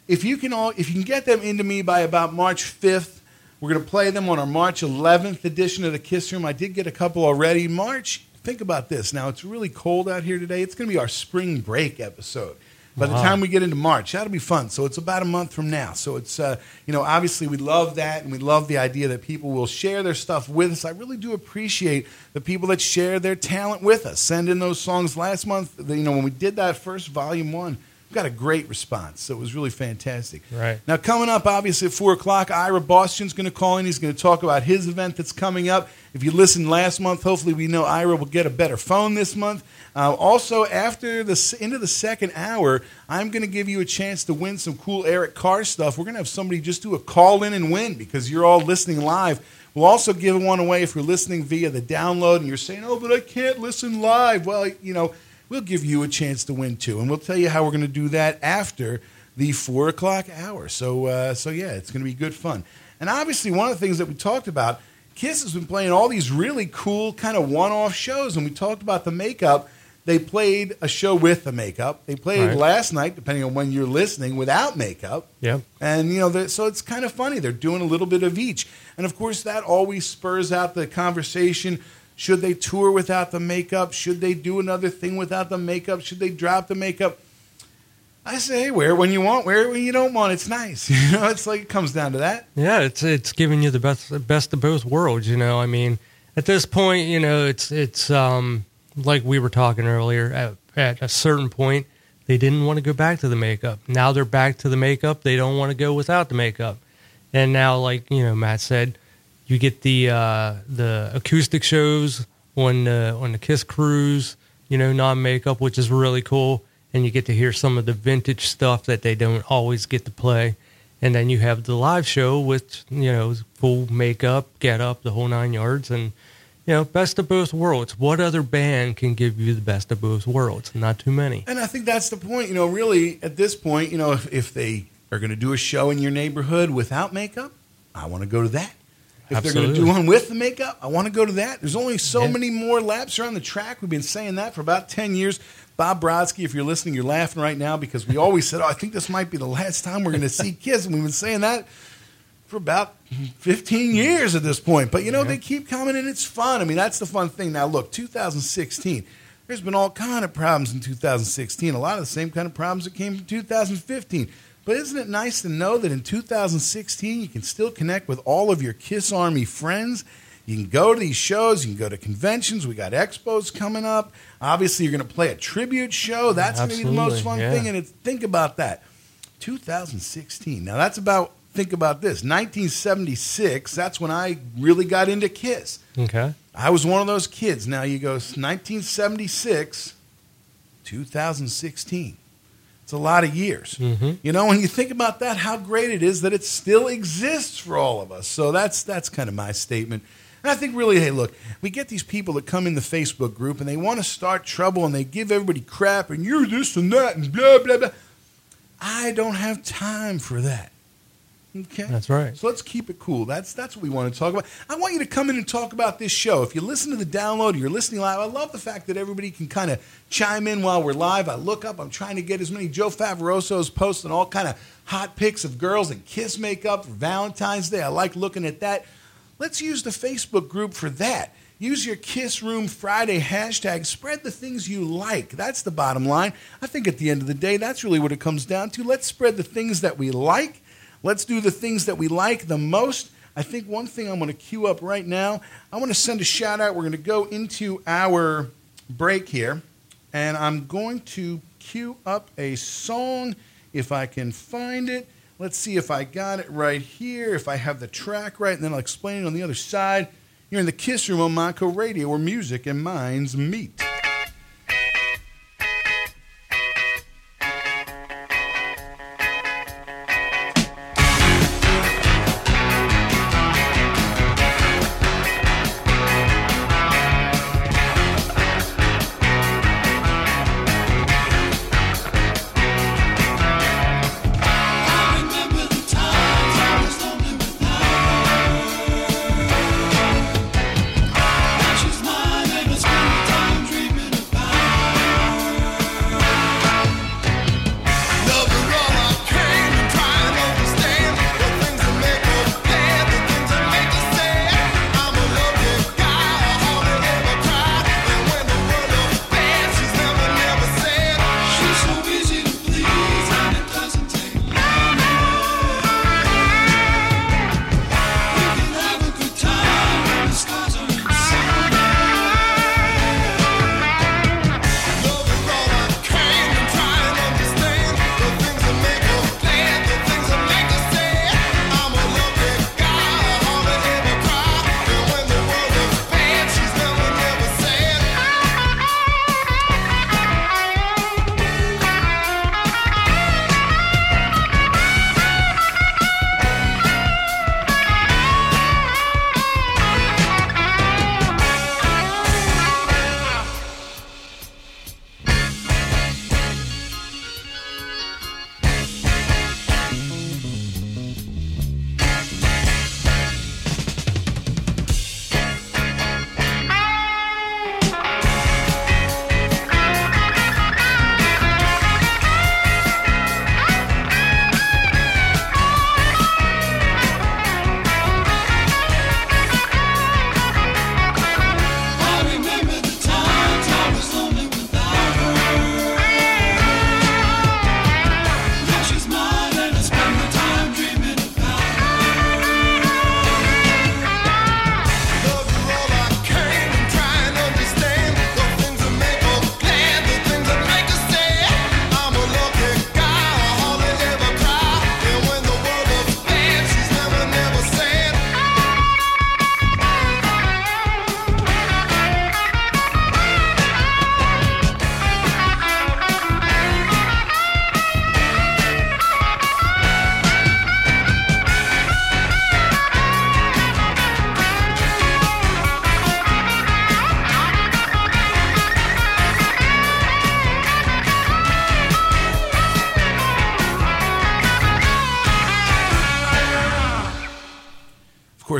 If you can all, if you can get them into me by about March fifth, we're to play them on our March 11th edition of the Kiss Room. I did get a couple already. March. Think about this. Now it's really cold out here today. It's to be our spring break episode. By the time we get into March, that'll be fun. So it's about a month from now. So it's uh, you know obviously we love that and we love the idea that people will share their stuff with us. I really do appreciate the people that share their talent with us. Send in those songs last month. You know when we did that first volume one, got a great response. So it was really fantastic. Right. Now coming up, obviously at four o'clock, Ira Boston's going to call in. He's going to talk about his event that's coming up. If you listened last month, hopefully we know Ira will get a better phone this month. Uh, also, after the end of the second hour, I'm going to give you a chance to win some cool Eric Carr stuff. We're going to have somebody just do a call in and win because you're all listening live. We'll also give one away if you're listening via the download and you're saying, "Oh, but I can't listen live." Well, you know, we'll give you a chance to win too, and we'll tell you how we're going to do that after the four o'clock hour. So, uh, so yeah, it's going to be good fun. And obviously, one of the things that we talked about, Kiss has been playing all these really cool kind of one-off shows, and we talked about the makeup. They played a show with the makeup. They played Right. last night, depending on when you're listening, without makeup. Yep. And you know, so it's kind of funny. They're doing a little bit of each, and of course, that always spurs out the conversation. Should they tour without the makeup? Should they do another thing without the makeup? Should they drop the makeup? I say, wear it when you want, wear it when you don't want. It's nice, *laughs* you know. It's like it comes down to that. Yeah, it's it's giving you the best best of both worlds. You know, I mean, at this point, you know, it's it's um like we were talking earlier. At, at a certain point, they didn't want to go back to the makeup. Now they're back to the makeup. They don't want to go without the makeup. And now, like you know, Matt said, you get the uh, the acoustic shows on the on the Kiss cruise. You know, non makeup, which is really cool. And you get to hear some of the vintage stuff that they don't always get to play and then you have the live show with you know full makeup, get up, the whole nine yards, and you know best of both worlds. What other band can give you the best of both worlds? Not too many. And I think that's the point. You know, really, at this point, you know, if, if they are going to do a show in your neighborhood without makeup, I want to go to that. If they're going to do one with the makeup, I want to go to that. There's only so Yeah. many more laps around the track. We've been saying that for about 10 years. Bob Brodsky, if you're listening, you're laughing right now because we always said, oh, I think this might be the last time we're going to see Kiss. And we've been saying that for about 15 years at this point. But, you know, they keep coming and it's fun. I mean, that's the fun thing. Now, look, 2016, there's been all kind of problems in 2016. A lot of the same kind of problems that came from 2015. But isn't it nice to know that in 2016 you can still connect with all of your Kiss Army friends? You can go to these shows, you can go to conventions. We got expos coming up. Obviously, you're going to play a tribute show. That's going to be the most fun yeah. thing. And it's, think about that. 2016. Now that's about think about this. 1976. That's when I really got into Kiss. Okay. I was one of those kids. Now you go 1976, 2016. It's a lot of years. Mhm. You know, when you think about that, how great it is that it still exists for all of us. So that's that's kind of my statement. And I think really, hey, look, we get these people that come in the Facebook group and they want to start trouble and they give everybody crap and you're this and that and blah blah blah. I don't have time for that. Okay, That's right. So let's keep it cool. That's that's what we want to talk about. I want you to come in and talk about this show. If you listen to the download, you're listening live. I love the fact that everybody can kind of chime in while we're live. I look up. I'm trying to get as many Joe Favoroso's posting all kind of hot pics of girls and kiss makeup for Valentine's Day. I like looking at that. Let's use the Facebook group for that. Use your Kiss Room Friday hashtag. Spread the things you like. That's the bottom line. I think at the end of the day, that's really what it comes down to. Let's spread the things that we like. Let's do the things that we like the most. I think one thing I'm going to queue up right now, I want to send a shout out. We're going to go into our break here, and I'm going to queue up a song if I can find it. Let's see if I got it right here, if I have the track right, and then I'll explain it on the other side. You're in the Kiss Room on Monaco Radio, where music and minds meet.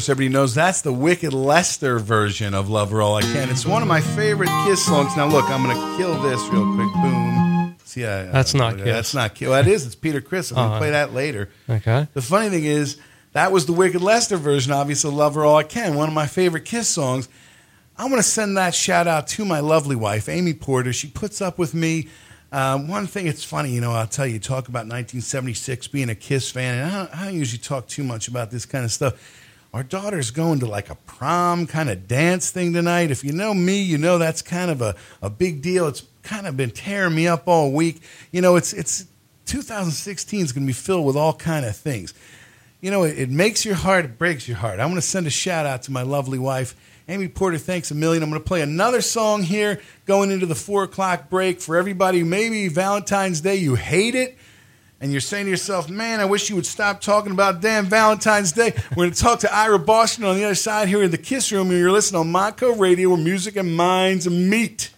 Course, everybody knows that's the Wicked Lester version of Love Her All I Can. It's one of my favorite Kiss songs. Now, look, I'm going to kill this real quick. Boom. See, I, That's not uh, Kiss. That's not Kiss. That is. It's Peter Criss. I'm going to Uh-huh. play that later. Okay. The funny thing is, that was the Wicked Lester version, obviously, of Love Her All I Can, one of my favorite Kiss songs. I want to send that shout out to my lovely wife, Amy Porter. She puts up with me. Uh, one thing, it's funny, you know, I'll tell you, talk about 1976 being a Kiss fan, and I don't, I don't usually talk too much about this kind of stuff. Our daughter's going to like a prom kind of dance thing tonight. If you know me, you know that's kind of a, a big deal. It's kind of been tearing me up all week. You know, it's it's 2016 is going to be filled with all kind of things you know, it, it makes your heart, it breaks your heart. I want to send a shout out to my lovely wife, Amy Porter. Thanks a million. I'm going to play another song here going into the four o'clock break for everybody. Maybe Valentine's Day, you hate it. And you're saying to yourself, man, I wish you would stop talking about damn Valentine's Day. We're going to talk to Ira Boston on the other side here in the Kiss Room. And you're listening on Mako Radio where music and minds meet.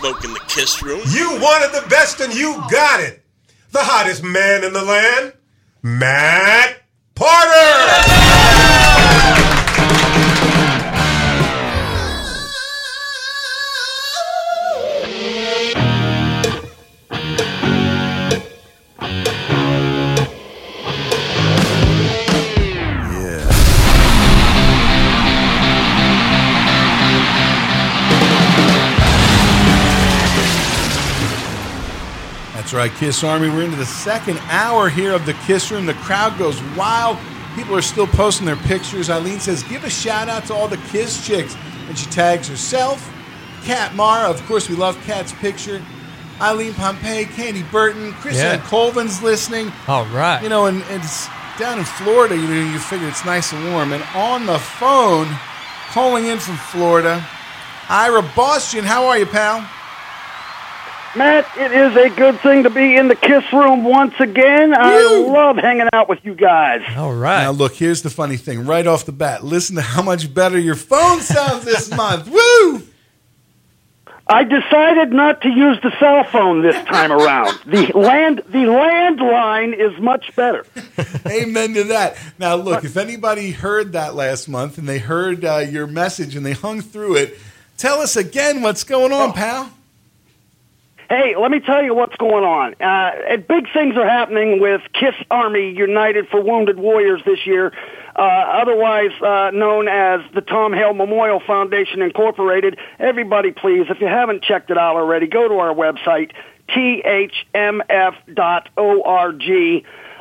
Smoke in the kiss room. You wanted the best and you got it. The hottest man in the land, Matt Porter. That's right, Kiss Army. We're into the second hour here of the Kiss Room. The crowd goes wild. People are still posting their pictures. Eileen says, give a shout out to all the Kiss chicks. And she tags herself, Kat Mara. Of course, we love Kat's picture. Eileen Pompey, Candy Burton, Chris Yeah. Colvin's listening. All right. You know, and it's down in Florida, you you figure it's nice and warm. And on the phone, calling in from Florida, Ira Boston. How are you, pal? Matt, it is a good thing to be in the Kiss Room once again. I Woo! love hanging out with you guys. All right. Now, look, here's the funny thing. Right off the bat, listen to how much better your phone sounds this *laughs* month. Woo! I decided not to use the cell phone this time around. *laughs* The land, the landline is much better. *laughs* Amen to that. Now, look, if anybody heard that last month and they heard uh, your message and they hung through it, tell us again what's going on, pal. Hey, let me tell you what's going on. Uh, big things are happening with Kiss Army United for Wounded Warriors this year, uh, otherwise uh, known as the Tom Hale Memorial Foundation Incorporated. Everybody, please, if you haven't checked it out already, go to our website, thmf.org.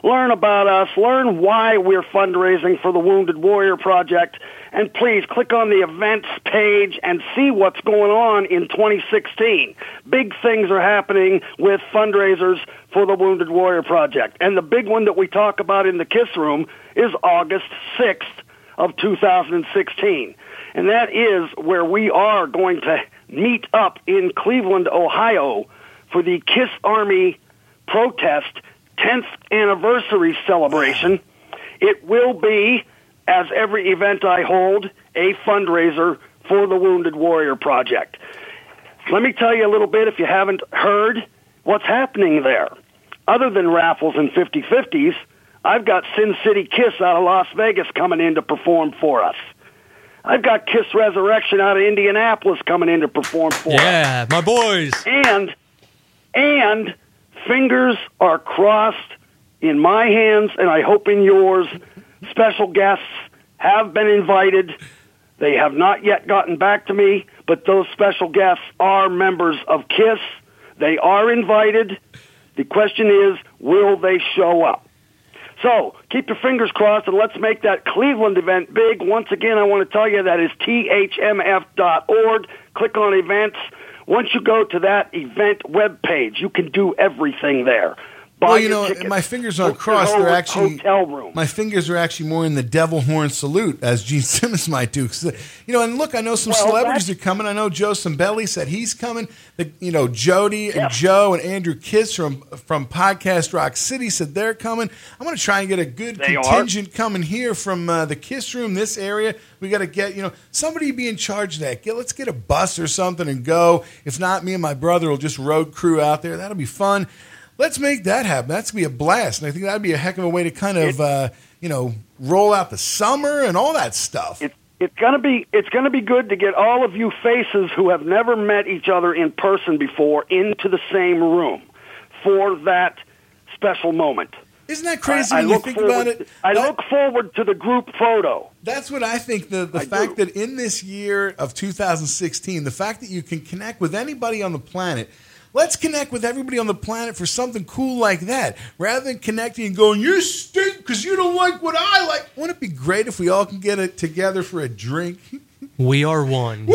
Learn about us, learn why we're fundraising for the Wounded Warrior Project, and please click on the events page and see what's going on in 2016. Big things are happening with fundraisers for the Wounded Warrior Project. And the big one that we talk about in the KISS room is August 6th of 2016. And that is where we are going to meet up in Cleveland, Ohio for the KISS Army protest 10th anniversary celebration. It will be, as every event I hold, a fundraiser for the Wounded Warrior Project. Let me tell you a little bit, if you haven't heard, what's happening there. Other than raffles and 50-50s, I've got Sin City Kiss out of Las Vegas coming in to perform for us. I've got Kiss Resurrection out of Indianapolis coming in to perform for us yeah, my boys. and and fingers are crossed in my hands and I hope in yours. Special guests have been invited. They have not yet gotten back to me, but those special guests are members of KISS. They are invited. The question is, will they show up? So keep your fingers crossed and let's make that Cleveland event big. Once again, I want to tell you that is thmf.org. Click on events. Once you go to that event web page, you can do everything there. Buy Well, you know, tickets, my fingers aren't crossed. They're actually hotel room. My fingers are actually more in the devil horn salute, as Gene *laughs* Simmons might do. You know, and look, I know some Well, celebrities are coming. I know Joe Cimbelli said he's coming. The, you know, Jody and Joe and Andrew Kiss from from Podcast Rock City said they're coming. I'm going to try and get a good They are. contingent coming here from uh, the Kiss Room, this area. We got to get you know somebody be in charge of that. Get let's get a bus or something and go. If not, me and my brother will just road crew out there. That'll be fun. Let's make that happen. That's gonna be a blast, and I think that'd be a heck of a way to kind of uh, you know roll out the summer and all that stuff. It, it's gonna be it's gonna be good to get all of you faces who have never met each other in person before into the same room for that special moment. Isn't that crazy I, I you look think forward, about it? I That- look forward to the group photo. That's what I think. The the I fact do. that in this year of 2016, the fact that you can connect with anybody on the planet. Let's connect with everybody on the planet for something cool like that, rather than connecting and going, "You stink because you don't like what I like." Wouldn't it be great if we all can get it together for a drink? *laughs* We are one.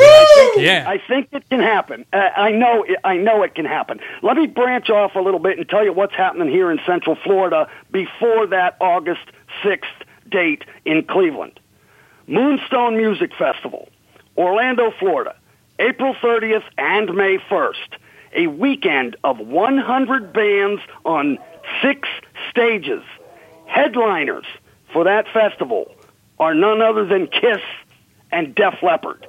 Yeah. I think it can happen. Uh, I know. It, I know it can happen. Let me branch off a little bit and tell you what's happening here in Central Florida before that August sixth date in Cleveland. Moonstone Music Festival, Orlando, Florida, April 30th and May 1st. A weekend of 100 bands on six stages. Headliners for that festival are none other than Kiss and Def Leppard.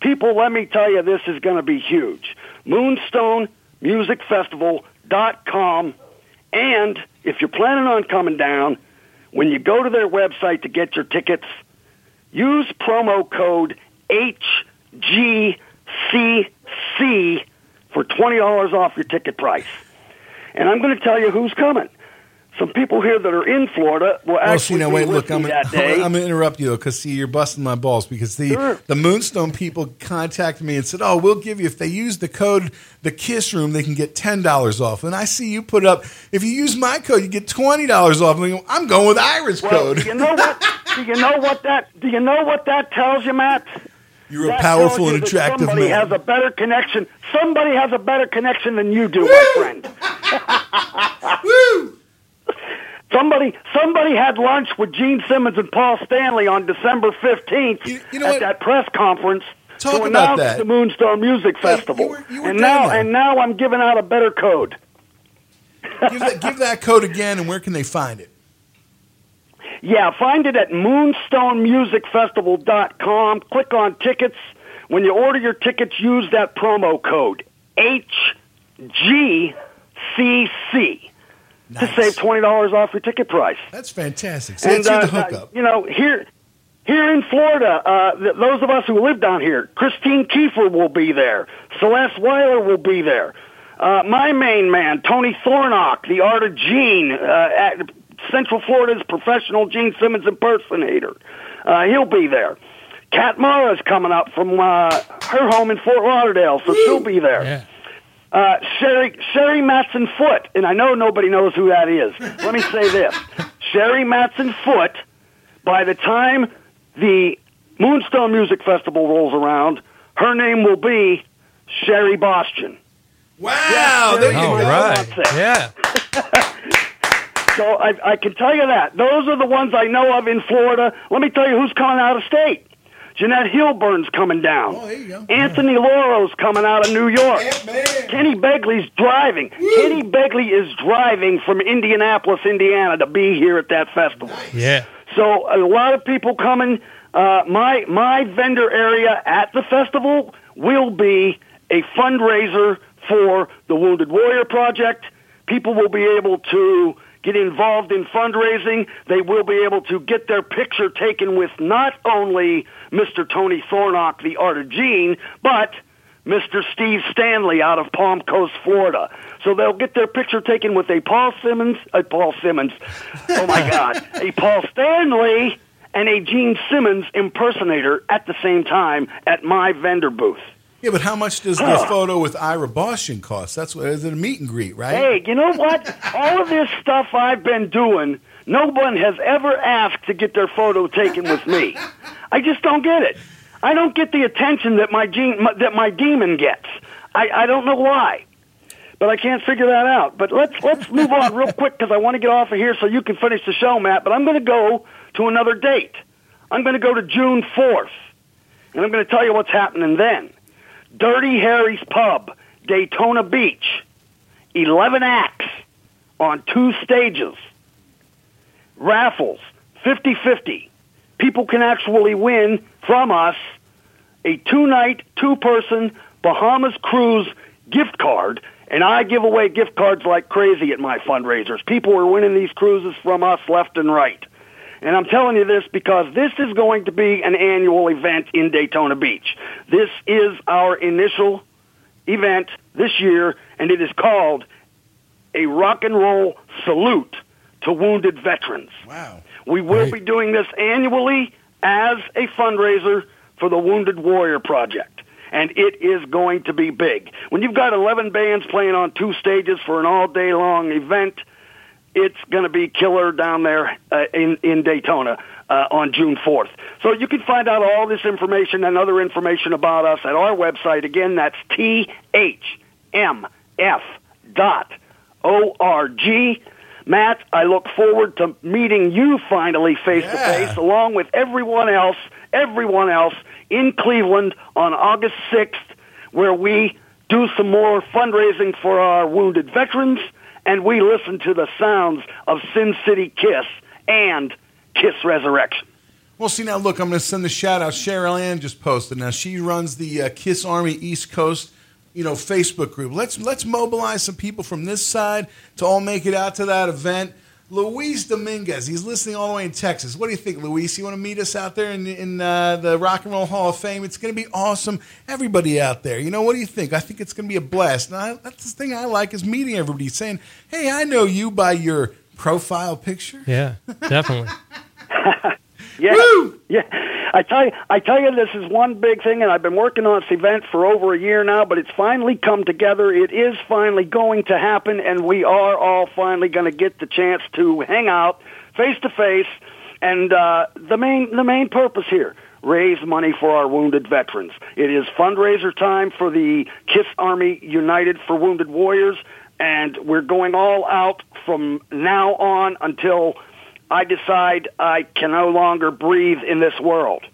People, let me tell you, this is going to be huge. MoonstoneMusicFestival.com. And if you're planning on coming down, when you go to their website to get your tickets, use promo code HGCC for $20 off your ticket price. And I'm going to tell you who's coming. Some people here that are in Florida will actually see, now be wait, with look, me I'm, that *laughs* day. I'm going to interrupt you because see, you're busting my balls because the Sure. the Moonstone people contacted me and said, "Oh, we'll give you if they use the code the Kiss Room, they can get ten dollars off." And I see you put up if you use my code, you get twenty dollars off. And I go, I'm going with Ira's well, code. you know what? *laughs* do you know what that? Do you know what that tells you, Matt? You're a powerful and that attractive somebody man. has a better connection. Somebody has a better connection than you do, my friend. *laughs* Woo! Somebody, somebody had lunch with Gene Simmons and Paul Stanley on December fifteenth You- you know at what? that press conference Talk to about announce that. the Moonstone Music Festival. you were- you were and now, there. and now I'm giving out a better code. give, that, give that code again, and where can they find it? Yeah, find it at moonstonemusicfestival.com. Click on tickets. When you order your tickets, use that promo code HGCC to save twenty dollars off your ticket price. That's fantastic. So that's uh, uh, you know, here here in Florida, uh, th- those of us who live down here, Christine Kiefer will be there. Celeste Weiler will be there. Uh, my main man, Tony Thornock, the art of Gene, uh, at Central Florida's professional Gene Simmons impersonator. Uh, he'll be there. Kat Mara's coming up from uh, her home in Fort Lauderdale, so she'll be there. Yeah. Uh, Sherry Sherry Matson Foot, and I know nobody knows who that is. Let me say this: *laughs* Sherry Matson Foot. By the time the Moonstone Music Festival rolls around, her name will be Sherry Boston. Wow, there you go. right. That's it. Yeah. *laughs* So I, I can tell you that those are the ones I know of in Florida. Let me tell you who's coming out of state. Jeanette Hilburn's coming down. Oh, there you go. Anthony Loro's coming out of New York. man. Kenny Begley's driving. Kenny Begley is driving from Indianapolis, Indiana, to be here at that festival. Yeah. So a lot of people coming. Uh, my my vendor area at the festival will be a fundraiser for the Wounded Warrior Project. People will be able to get involved in fundraising. They will be able to get their picture taken with not only Mr. Tony Thornock, the art of Gene, but Mr. Steve Stanley out of Palm Coast, Florida. So they'll get their picture taken with a Paul Simmons, a Paul Simmons, oh my God, a Paul Stanley and a Gene Simmons impersonator at the same time at my vendor booth. Yeah, but how much does *clears throat* the photo with Ira Boston cost? That's what is it a meet and greet, right? Hey, you know what? All of this stuff I've been doing, no one has ever asked to get their photo taken with me. I just don't get it. I don't get the attention that my gene, that my demon gets. I, I don't know why, but I can't figure that out. But let's let's move on real quick because I want to get off of here so you can finish the show, Matt. But I'm going to go to another date. I'm going to go to June 4th, and I'm going to tell you what's happening then. Dirty Harry's Pub, Daytona Beach. 11 acts on two stages. Raffles, 50 50. People can actually win from us a two night, two person Bahamas cruise gift card. And I give away gift cards like crazy at my fundraisers. People are winning these cruises from us left and right. And I'm telling you this because this is going to be an annual event in Daytona Beach. This is our initial event this year, and it is called a rock and roll salute to wounded veterans. Wow. We will Right. be doing this annually as a fundraiser for the Wounded Warrior Project. And it is going to be big. When you've got 11 bands playing on two stages for an all day long event, it's going to be killer down there uh, in, in Daytona uh, on June 4th. So you can find out all this information and other information about us at our website. Again, that's thmf dot org. Matt, I look forward to meeting you finally face to face, along with everyone else, everyone else in Cleveland on August 6th, where we do some more fundraising for our wounded veterans, and we listen to the sounds of Sin City Kiss and Kiss Resurrection. Well, see now, look, I'm going to send the shout out. Cheryl Ann just posted. Now she runs the uh, Kiss Army East Coast, you know, Facebook group. Let's let's mobilize some people from this side to all make it out to that event. Luis Dominguez, he's listening all the way in Texas. What do you think, Luis? You want to meet us out there in, in uh, the Rock and Roll Hall of Fame? It's going to be awesome. Everybody out there, you know, what do you think? I think it's going to be a blast. And I, that's the thing I like is meeting everybody, saying, "Hey, I know you by your profile picture." Yeah, definitely. *laughs* Yeah, yeah. I tell you, I tell you, this is one big thing, and I've been working on this event for over a year now. But it's finally come together. It is finally going to happen, and we are all finally going to get the chance to hang out face to face. And uh, the main the main purpose here raise money for our wounded veterans. It is fundraiser time for the KISS Army United for Wounded Warriors, and we're going all out from now on until I decide I can no longer breathe in this world.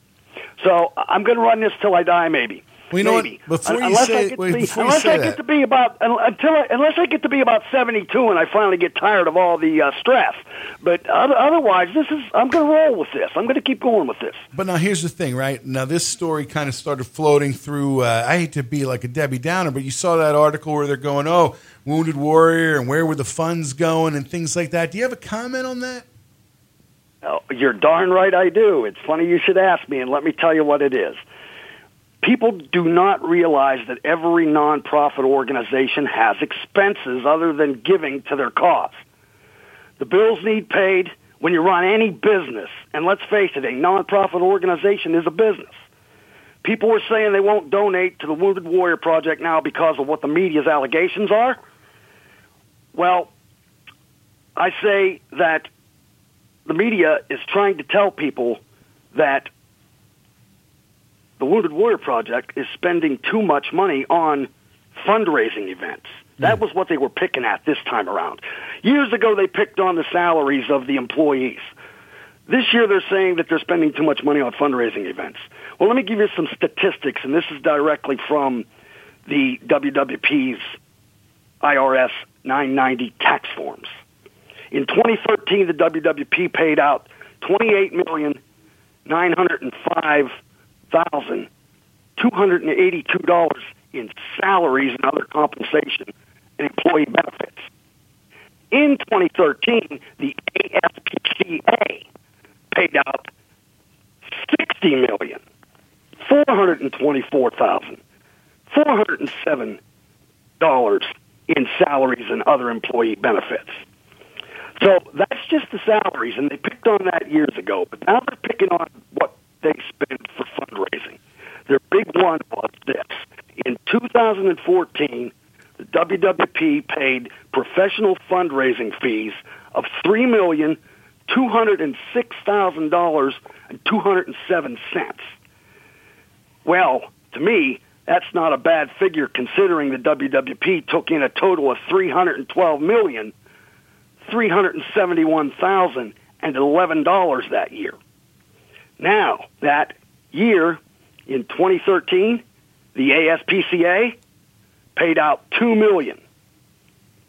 So I'm going to run this till I die, maybe. Well, you know maybe. what? Before you unless say- I get wait, to be, unless I get to be about until I, unless I get to be about 72 and I finally get tired of all the uh, stress. But other, otherwise, this is I'm going to roll with this. I'm going to keep going with this. But now here's the thing, right? Now this story kind of started floating through. Uh, I hate to be like a Debbie Downer, but you saw that article where they're going, "Oh, wounded warrior," and where were the funds going, and things like that. Do you have a comment on that? Oh, you're darn right I do. It's funny you should ask me, and let me tell you what it is. People do not realize that every nonprofit organization has expenses other than giving to their cause. The bills need paid when you run any business, and let's face it, a nonprofit organization is a business. People are saying they won't donate to the Wounded Warrior Project now because of what the media's allegations are. Well, I say that the media is trying to tell people that the Wounded Warrior Project is spending too much money on fundraising events. That hmm. was what they were picking at this time around. Years ago, they picked on the salaries of the employees. This year, they're saying that they're spending too much money on fundraising events. Well, let me give you some statistics, and this is directly from the WWP's IRS 990 tax forms. In 2013, the WWP paid out 28 million nine hundred and five thousand two hundred and eighty-two dollars in salaries and other compensation and employee benefits. In 2013, the ASPCA paid out sixty million four hundred and twenty-four thousand four hundred and seven dollars in salaries and other employee benefits. So that's just the salaries, and they picked on that years ago. But now they're picking on what they spend for fundraising. Their big one was this: in 2014, the WWP paid professional fundraising fees of three million two hundred and six thousand dollars and two hundred and seven cents. Well, to me, that's not a bad figure considering the WWP took in a total of three hundred and twelve million three hundred and seventy-one thousand and eleven dollars that year. Now that year in 2013, the ASPCA paid out two million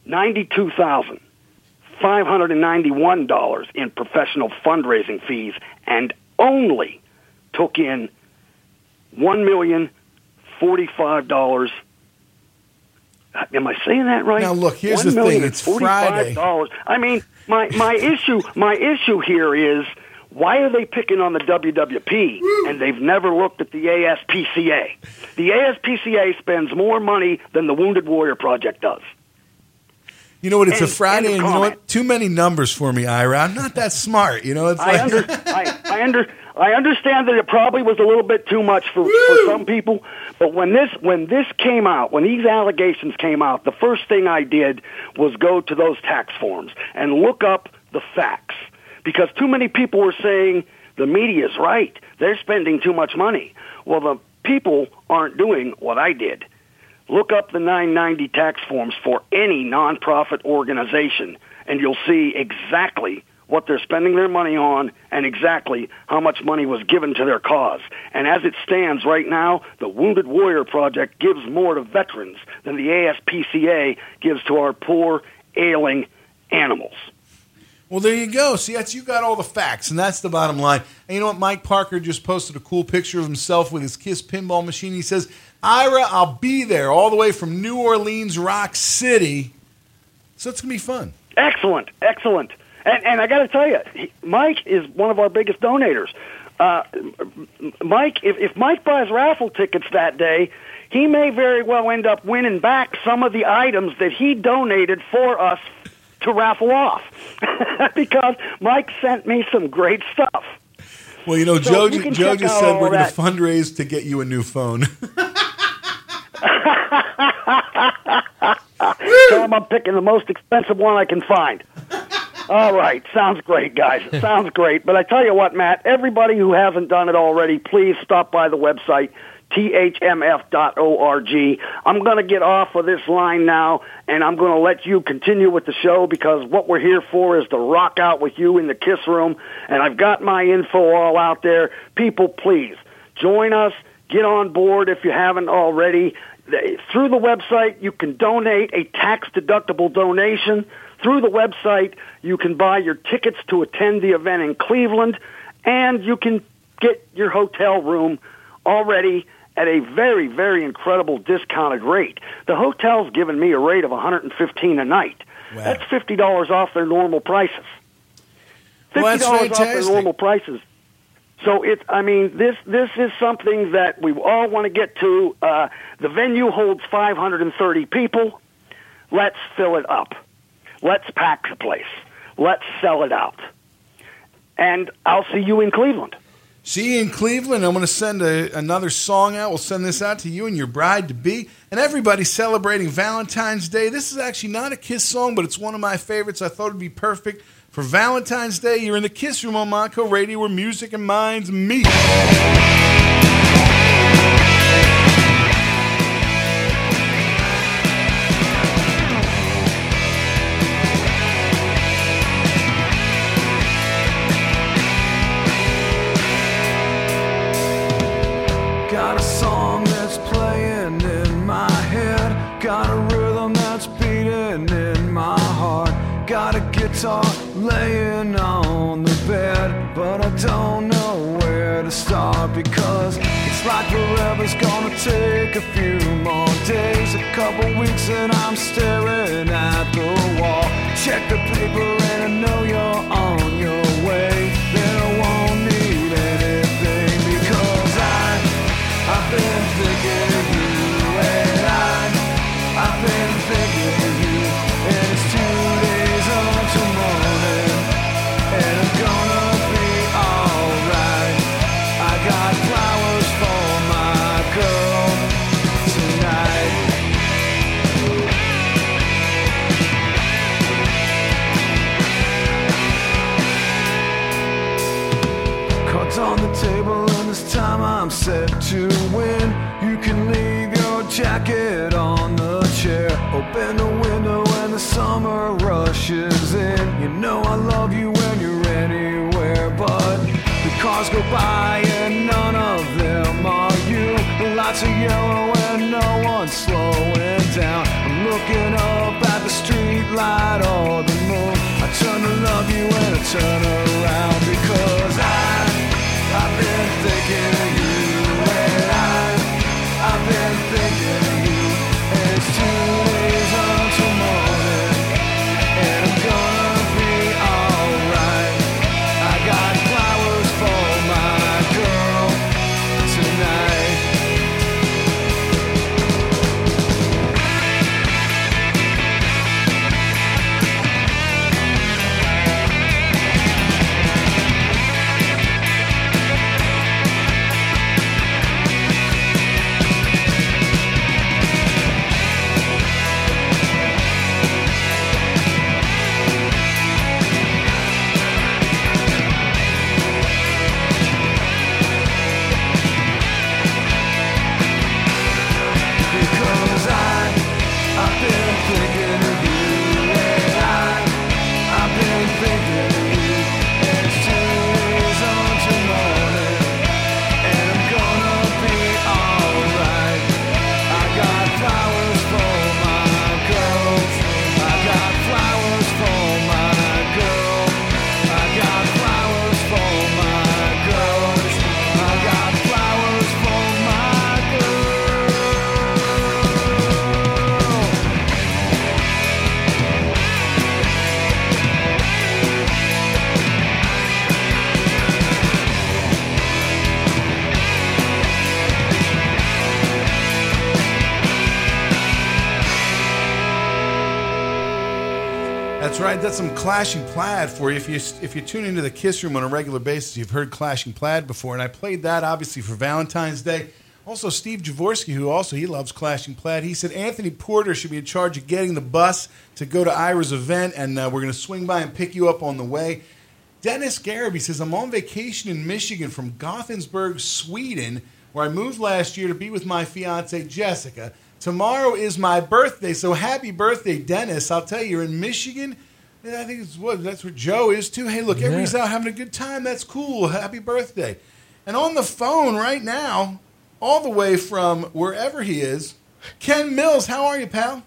ninety-two thousand five hundred and ninety-one dollars in professional fundraising fees, and only took in one million forty-five dollars. Am I saying that right? Now, look, here's One the thing, it's Friday. dollars. I mean, my my issue my issue here is why are they picking on the WWP and they've never looked at the ASPCA? The ASPCA spends more money than the Wounded Warrior Project does. You know what? It's a Friday, and and you know what? Too many numbers for me, Ira. I'm not that smart. You know, it's I like under *laughs* I, I under I understand that it probably was a little bit too much for, for some people, but when this when this came out, when these allegations came out, the first thing I did was go to those tax forms and look up the facts because too many people were saying the media is right. They're spending too much money. Well, the people aren't doing what I did. Look up the 990 tax forms for any nonprofit organization, and you'll see exactly what they're spending their money on and exactly how much money was given to their cause. And as it stands right now, the Wounded Warrior Project gives more to veterans than the ASPCA gives to our poor, ailing animals. Well, there you go. See, that's you got all the facts, and that's the bottom line. And you know what? Mike Parker just posted a cool picture of himself with his Kiss pinball machine. He says, "Ira, I'll be there all the way from New Orleans, Rock City." So it's gonna be fun. Excellent, excellent. And, and I got to tell you, he- Mike is one of our biggest donators. Uh, Mike, if, if Mike buys raffle tickets that day, he may very well end up winning back some of the items that he donated for us to raffle off. *laughs* because Mike sent me some great stuff. Well, you know, So Joe, you Joe just said we're going to fundraise to get you a new phone. *laughs* *laughs* Tell him I'm picking the most expensive one I can find. All right, sounds great, guys. *laughs* Sounds great. But I tell you what, Matt, everybody who hasn't done it already, please stop by the website thmf.org. I'm going to get off of this line now, and I'm going to let you continue with the show because what we're here for is to rock out with you in the Kiss Room, and I've got my info all out there. People, please join us. Get on board if you haven't already. Through the website, you can donate a tax-deductible donation. Through the website, you can buy your tickets to attend the event in Cleveland, and you can get your hotel room already at a very, very incredible discounted rate. The hotel's given me a rate of 115 a night. Wow. That's fifty dollars off their normal prices. Fifty Well, that's dollars off their normal prices. So it, I mean, this this is something that we all want to get to. Uh, the venue holds 530 people. Let's fill it up. Let's pack the place. Let's sell it out. And I'll see you in Cleveland. See you in Cleveland. I'm going to send a, another song out. We'll send this out to you and your bride to be, and everybody celebrating Valentine's Day. This is actually not a Kiss song, but it's one of my favorites. I thought it'd be perfect for Valentine's Day. You're in the Kiss Room on Monaco Radio, where music and minds meet. Guitar laying on the bed. But I don't know where to start because it's like forever's gonna take a few more days. A couple weeks and I'm staring at the wall. Check the paper down. I'm looking up at the street light or the moon. I turn to love you and I turn around That's some Clashing Plaid for you. If you if you tune into the Kiss Room on a regular basis, you've heard Clashing Plaid before, and I played that obviously for Valentine's Day. Also, Steve Jaworski, who also he loves Clashing Plaid, he said Anthony Porter should be in charge of getting the bus to go to Ira's event, and uh, we're going to swing by and pick you up on the way. Dennis Garrity says I'm on vacation in Michigan from Gothenburg, Sweden, where I moved last year to be with my fiance Jessica. Tomorrow is my birthday, so happy birthday, Dennis! I'll tell you, you're in Michigan. And I think it's what that's where Joe is too. Hey, look, everybody's out having a good time. That's cool. Happy birthday! And on the phone right now, all the way from wherever he is, Ken Mills. How are you, pal?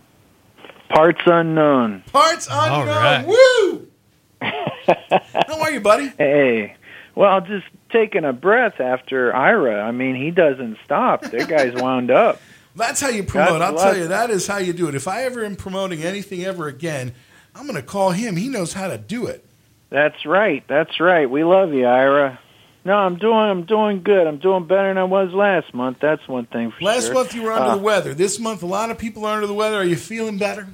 Parts unknown. Parts unknown. right. Woo! *laughs* How are you, buddy? Hey. Well, just taking a breath after Ira. I mean, he doesn't stop. That guy's *laughs* wound up. That's how you promote. God I'll bless. tell you, that is how you do it. If I ever am promoting anything ever again, I'm going to call him. He knows how to do it. That's right. That's right. We love you, Ira. No, I'm doing. I'm doing good. I'm doing better than I was last month. That's one thing for Last sure. month you were under Uh, the weather. This month, a lot of people are under the weather. Are you feeling better?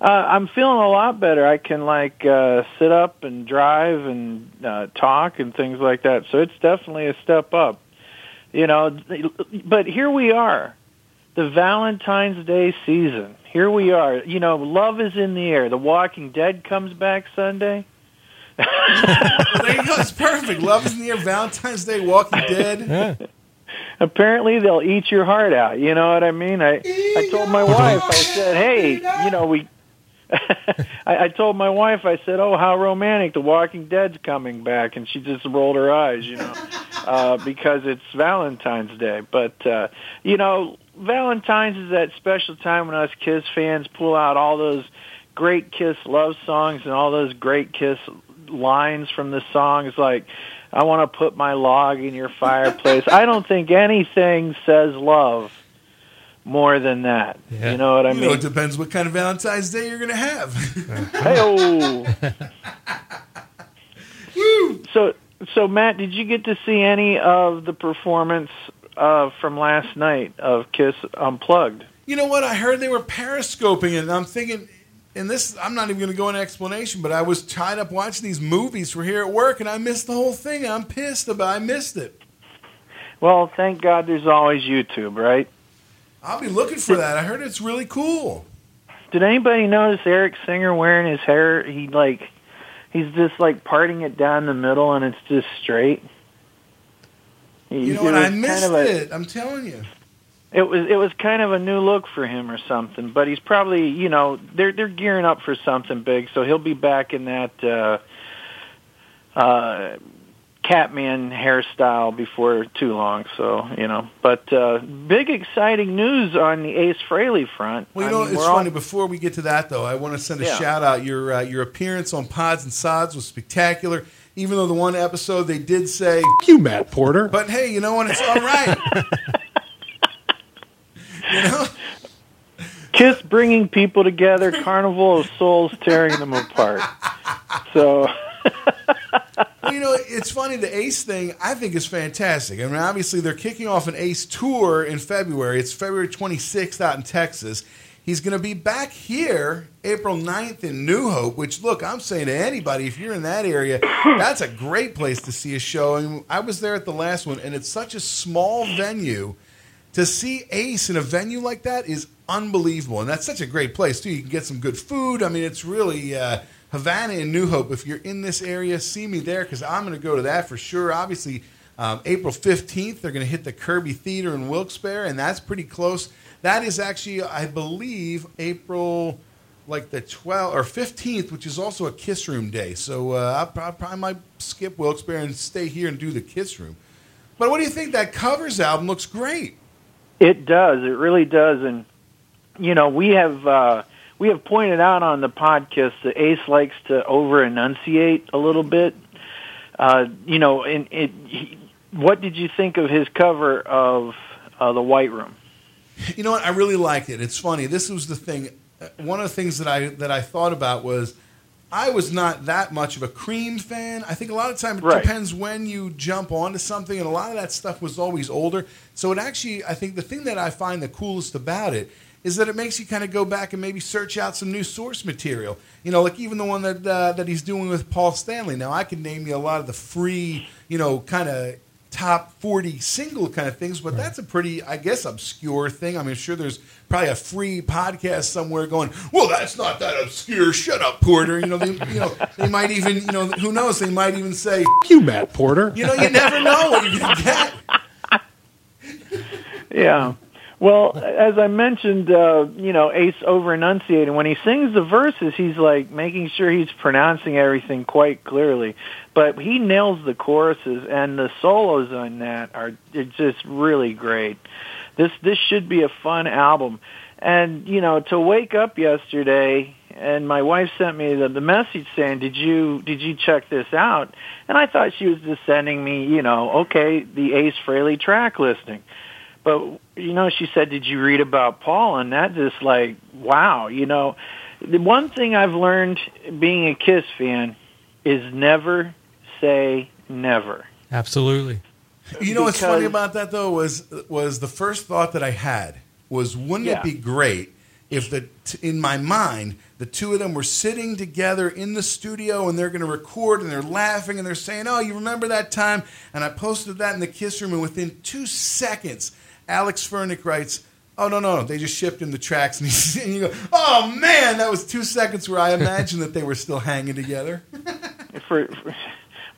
Uh, I'm feeling a lot better. I can like uh, sit up and drive and uh, talk and things like that. So it's definitely a step up. You know, but here we are, the Valentine's Day season. Here we are. You know, love is in the air. The Walking Dead comes back Sunday. *laughs* there you go. It's perfect. Love is in the air. Valentine's Day, Walking Dead. Apparently, they'll eat your heart out. You know what I mean? I I told my wife. I said, "Hey, you know we." *laughs* I, I told my wife. I said, "Oh, how romantic! The Walking Dead's coming back," and she just rolled her eyes. You know, uh, because it's Valentine's Day. But uh, you know, Valentine's is that special time when us Kiss fans pull out all those great Kiss love songs and all those great Kiss lines from the songs like I want to put my log in your fireplace. *laughs* I don't think anything says love more than that. You know what I You mean? know, it depends what kind of Valentine's Day you're going to have. *laughs* Hey, *laughs* so, so Matt, did you get to see any of the performance uh, from last night of Kiss Unplugged? You know what? I heard they were periscoping it, and I'm thinking, and this, I'm not even going to go into explanation, but I was tied up watching these movies for here at work, and I missed the whole thing. I'm pissed about I missed it. Well, thank God there's always YouTube, right? I'll be looking for that. I heard it's really cool. Did anybody notice Eric Singer wearing his hair? He like, he's just like parting it down the middle, and it's just straight. You know what? I kind missed of a- it. I'm telling you. It was it was kind of a new look for him or something, but he's probably you know they're they're gearing up for something big, so he'll be back in that uh, uh, Catman hairstyle before too long. So you know, but uh, big exciting news on the Ace Frehley front. Well, you I know, mean, it's we're all- funny. Before we get to that, though, I want to send a Yeah. shout out. Your uh, your appearance on Pods and Sods was spectacular. Even though the one episode they did say you, Matt Porter. But hey, you know what? It's all right. *laughs* you know, Kiss bringing people together, Carnival of Souls tearing them apart. So. *laughs* well, you know, it's funny. The Ace thing I think is fantastic. I mean, obviously they're kicking off an Ace tour in February. It's February 26th out in Texas. He's going to be back here April 9th in New Hope, which, look, I'm saying to anybody, if you're in that area, *coughs* that's a great place to see a show. I, mean, I was there at the last one, and it's such a small venue. To see Ace in a venue like that is unbelievable. And that's such a great place, too. You can get some good food. I mean, it's really uh, Havana and New Hope. If you're in this area, see me there because I'm going to go to that for sure. Obviously, um, April 15th, they're going to hit the Kirby Theater in Wilkes-Barre, and that's pretty close. That is actually, I believe, April like the 12th or 15th, which is also a Kiss Room day. So uh, I prob- probably might skip Wilkes-Barre and stay here and do the Kiss Room. But what do you think? That covers album looks great. It does. It really does. And you know, we have uh, we have pointed out on the podcast that Ace likes to over enunciate a little bit. Uh, you know, and. He, what did you think of his cover of uh, the White Room? You know what? I really liked it. It's funny. This was the thing. uh, One of the things that I that I thought about was I was not that much of a Cream fan. I think a lot of time it Right. depends when you jump onto something, and a lot of that stuff was always older. So it actually, I think the thing that I find the coolest about it is that it makes you kind of go back and maybe search out some new source material. You know, like even the one that uh, that he's doing with Paul Stanley. Now, I can name you a lot of the free, you know, kind of top 40 single kind of things, but that's a pretty, I guess, obscure thing. I mean, sure, there's probably a free podcast somewhere going, well, that's not that obscure. Shut up, Porter. You know, they, you know, they might even, you know, who knows? They might even say, you, Matt Porter. You know, you never know what you're going to get. *laughs* Yeah. Well, as I mentioned, uh, you know, Ace over enunciating. When he sings the verses, he's like making sure he's pronouncing everything quite clearly. But he nails the choruses, and the solos on that are just really great. This this should be a fun album. And you know, to wake up yesterday, and my wife sent me the, the message saying, "Did you did you check this out?" And I thought she was just sending me, you know, okay, the Ace Frehley track listing. But you know, she said, "Did you read about Paul?" And that just like, wow, you know, the one thing I've learned being a Kiss fan is never say never. Absolutely. You know what's funny about that though was was the first thought that I had was wouldn't Yeah. it be great if the t- in my mind the two of them were sitting together in the studio and they're going to record and they're laughing and they're saying, "Oh, you remember that time?" And I posted that in the kiss room and within 2 seconds Alex Furnick writes, "Oh no, no, no, they just shipped him the tracks." *laughs* And, he's, and you go, "Oh man, that was 2 seconds where I imagined that they were still hanging together." *laughs* For, for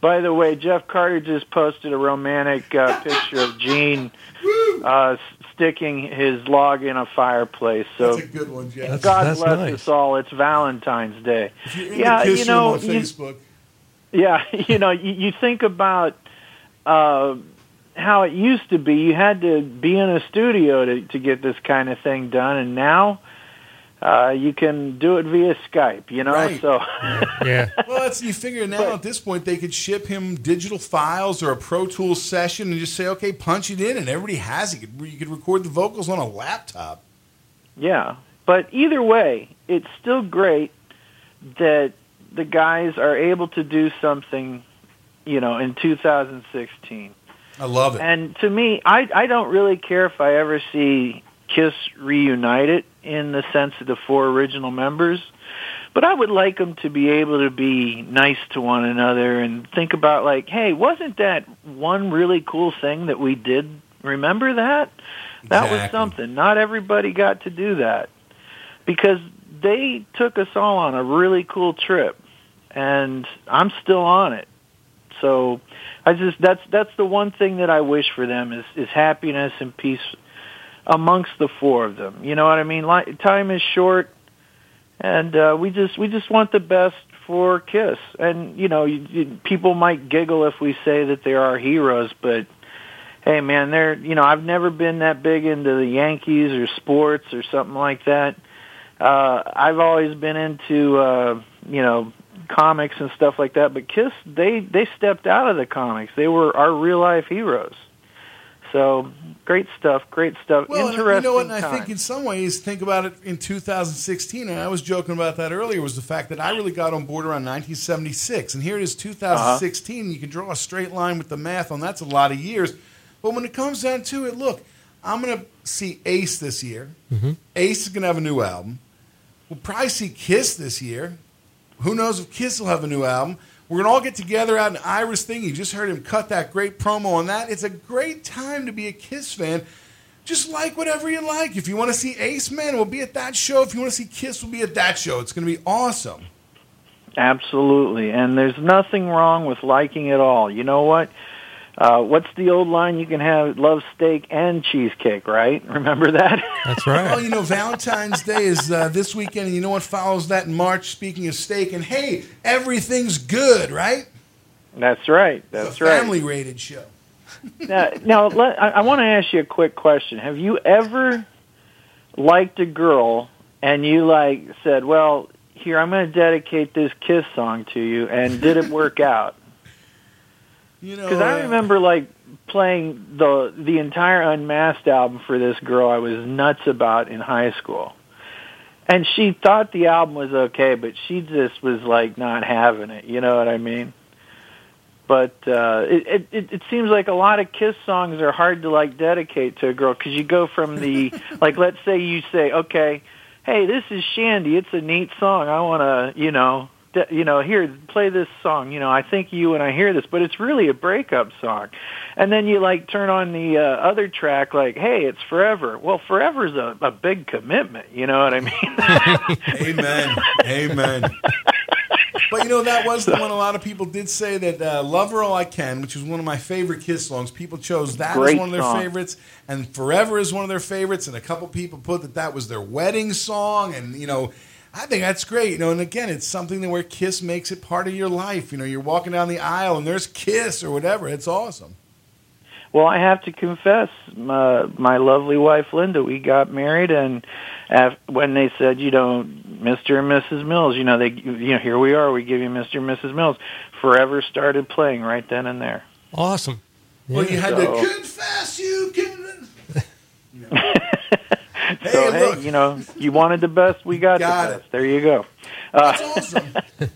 by the way, Jeff Carter just posted a romantic uh, *laughs* picture of Gene uh, sticking his log in a fireplace. So That's a good one, Jeff. That's- God that's bless nice. us all. It's Valentine's Day. If you're in yeah, the you know, room on you- Facebook. yeah, you know, you, you think about uh, how it used to be. You had to be in a studio to to get this kind of thing done, and now uh, you can do it via Skype. You know, Right. so yeah. *laughs* Well, that's you figure now at this point they could ship him digital files or a Pro Tools session and just say, okay, punch it in, and everybody has it. You you could record the vocals on a laptop. Yeah, but either way, it's still great that the guys are able to do something, you know, in 2016. I love it. And to me, I I don't really care if I ever see Kiss reunited in the sense of the four original members, but I would like them to be able to be nice to one another and think about like, hey, wasn't that one really cool thing that we did? Remember that? That was something. Not everybody got to do that because they took us all on a really cool trip, and I'm still on it. So I just that's that's the one thing that I wish for them is is happiness and peace amongst the four of them. You know what I mean? Like, time is short, and uh, we just we just want the best for Kiss. And you know, you, you, people might giggle if we say that they are heroes, but hey, man, they're you know I've never been that big into the Yankees or sports or something like that. Uh, I've always been into uh, you know comics and stuff like that, but Kiss they they stepped out of the comics. They were our real life heroes. So great stuff, great stuff. Well, and Interesting you know what? And I think in some ways, think about it in 2016, and I was joking about that earlier, was the fact that I really got on board around 1976. And here it is 2016. Uh-huh. You can draw a straight line with the math on that's a lot of years. But when it comes down to it, look, I'm going to see Ace this year. Mm-hmm. Ace is going to have a new album. We'll probably see Kiss this year. Who knows if Kiss will have a new album? We're going to all get together out in Ira's thing. You just heard him cut that great promo on that. It's a great time to be a Kiss fan. Just like whatever you like. If you want to see Ace Man, we'll be at that show. If you want to see Kiss, we'll be at that show. It's going to be awesome. Absolutely, and there's nothing wrong with liking it all. You know what? Uh, what's the old line? You can have love steak and cheesecake, right? *laughs* Remember that? That's right. Well, you know, Valentine's Day is uh, this weekend, and you know what follows that in March? Speaking of steak, and hey, everything's good, right? That's right. That's it's a right. family rated show. *laughs* now, now let, I, I want to ask you a quick question. Have you ever liked a girl and you like said, "Well, here I'm going to dedicate this Kiss song to you," and did it work out? You know, Because I uh, remember like playing the the entire Unmasked album for this girl I was nuts about in high school. And she thought the album was okay, but she just was like not having it. You know what I mean? but uh, it, it it seems like a lot of Kiss songs are hard to like dedicate to a girl because you go from the *laughs* like let's say you say okay, hey this is Shandi, it's a neat song, I want to you know you know here play this song, you know I think you when I hear this, but it's really a breakup song, and then you like turn on the uh, other track like hey it's Forever, well Forever's a, a big commitment, you know what I mean? *laughs* Amen. Amen. But you know that was the one a lot of people did say that uh, "Love Her All I Can," which was one of my favorite Kiss songs. People chose that as one of their song. favorites, and "Forever" is one of their favorites. And a couple people put that that was their wedding song, and you know. I think that's great, you know. And again, it's something that where Kiss makes it part of your life. You know, you're walking down the aisle and there's Kiss or whatever. It's awesome. Well, I have to confess, my, my lovely wife Linda, we got married, and af when they said, you know, Mr. and Mrs. Mills, you know, they, you know, here we are, we give you Mr. and Mrs. Mills. Forever started playing right then and there. Awesome. Well, you had So- to confess you can. *laughs* *laughs* *laughs* so hey, you know, you wanted the best, we got, Got the best. There you go. Uh, awesome. *laughs*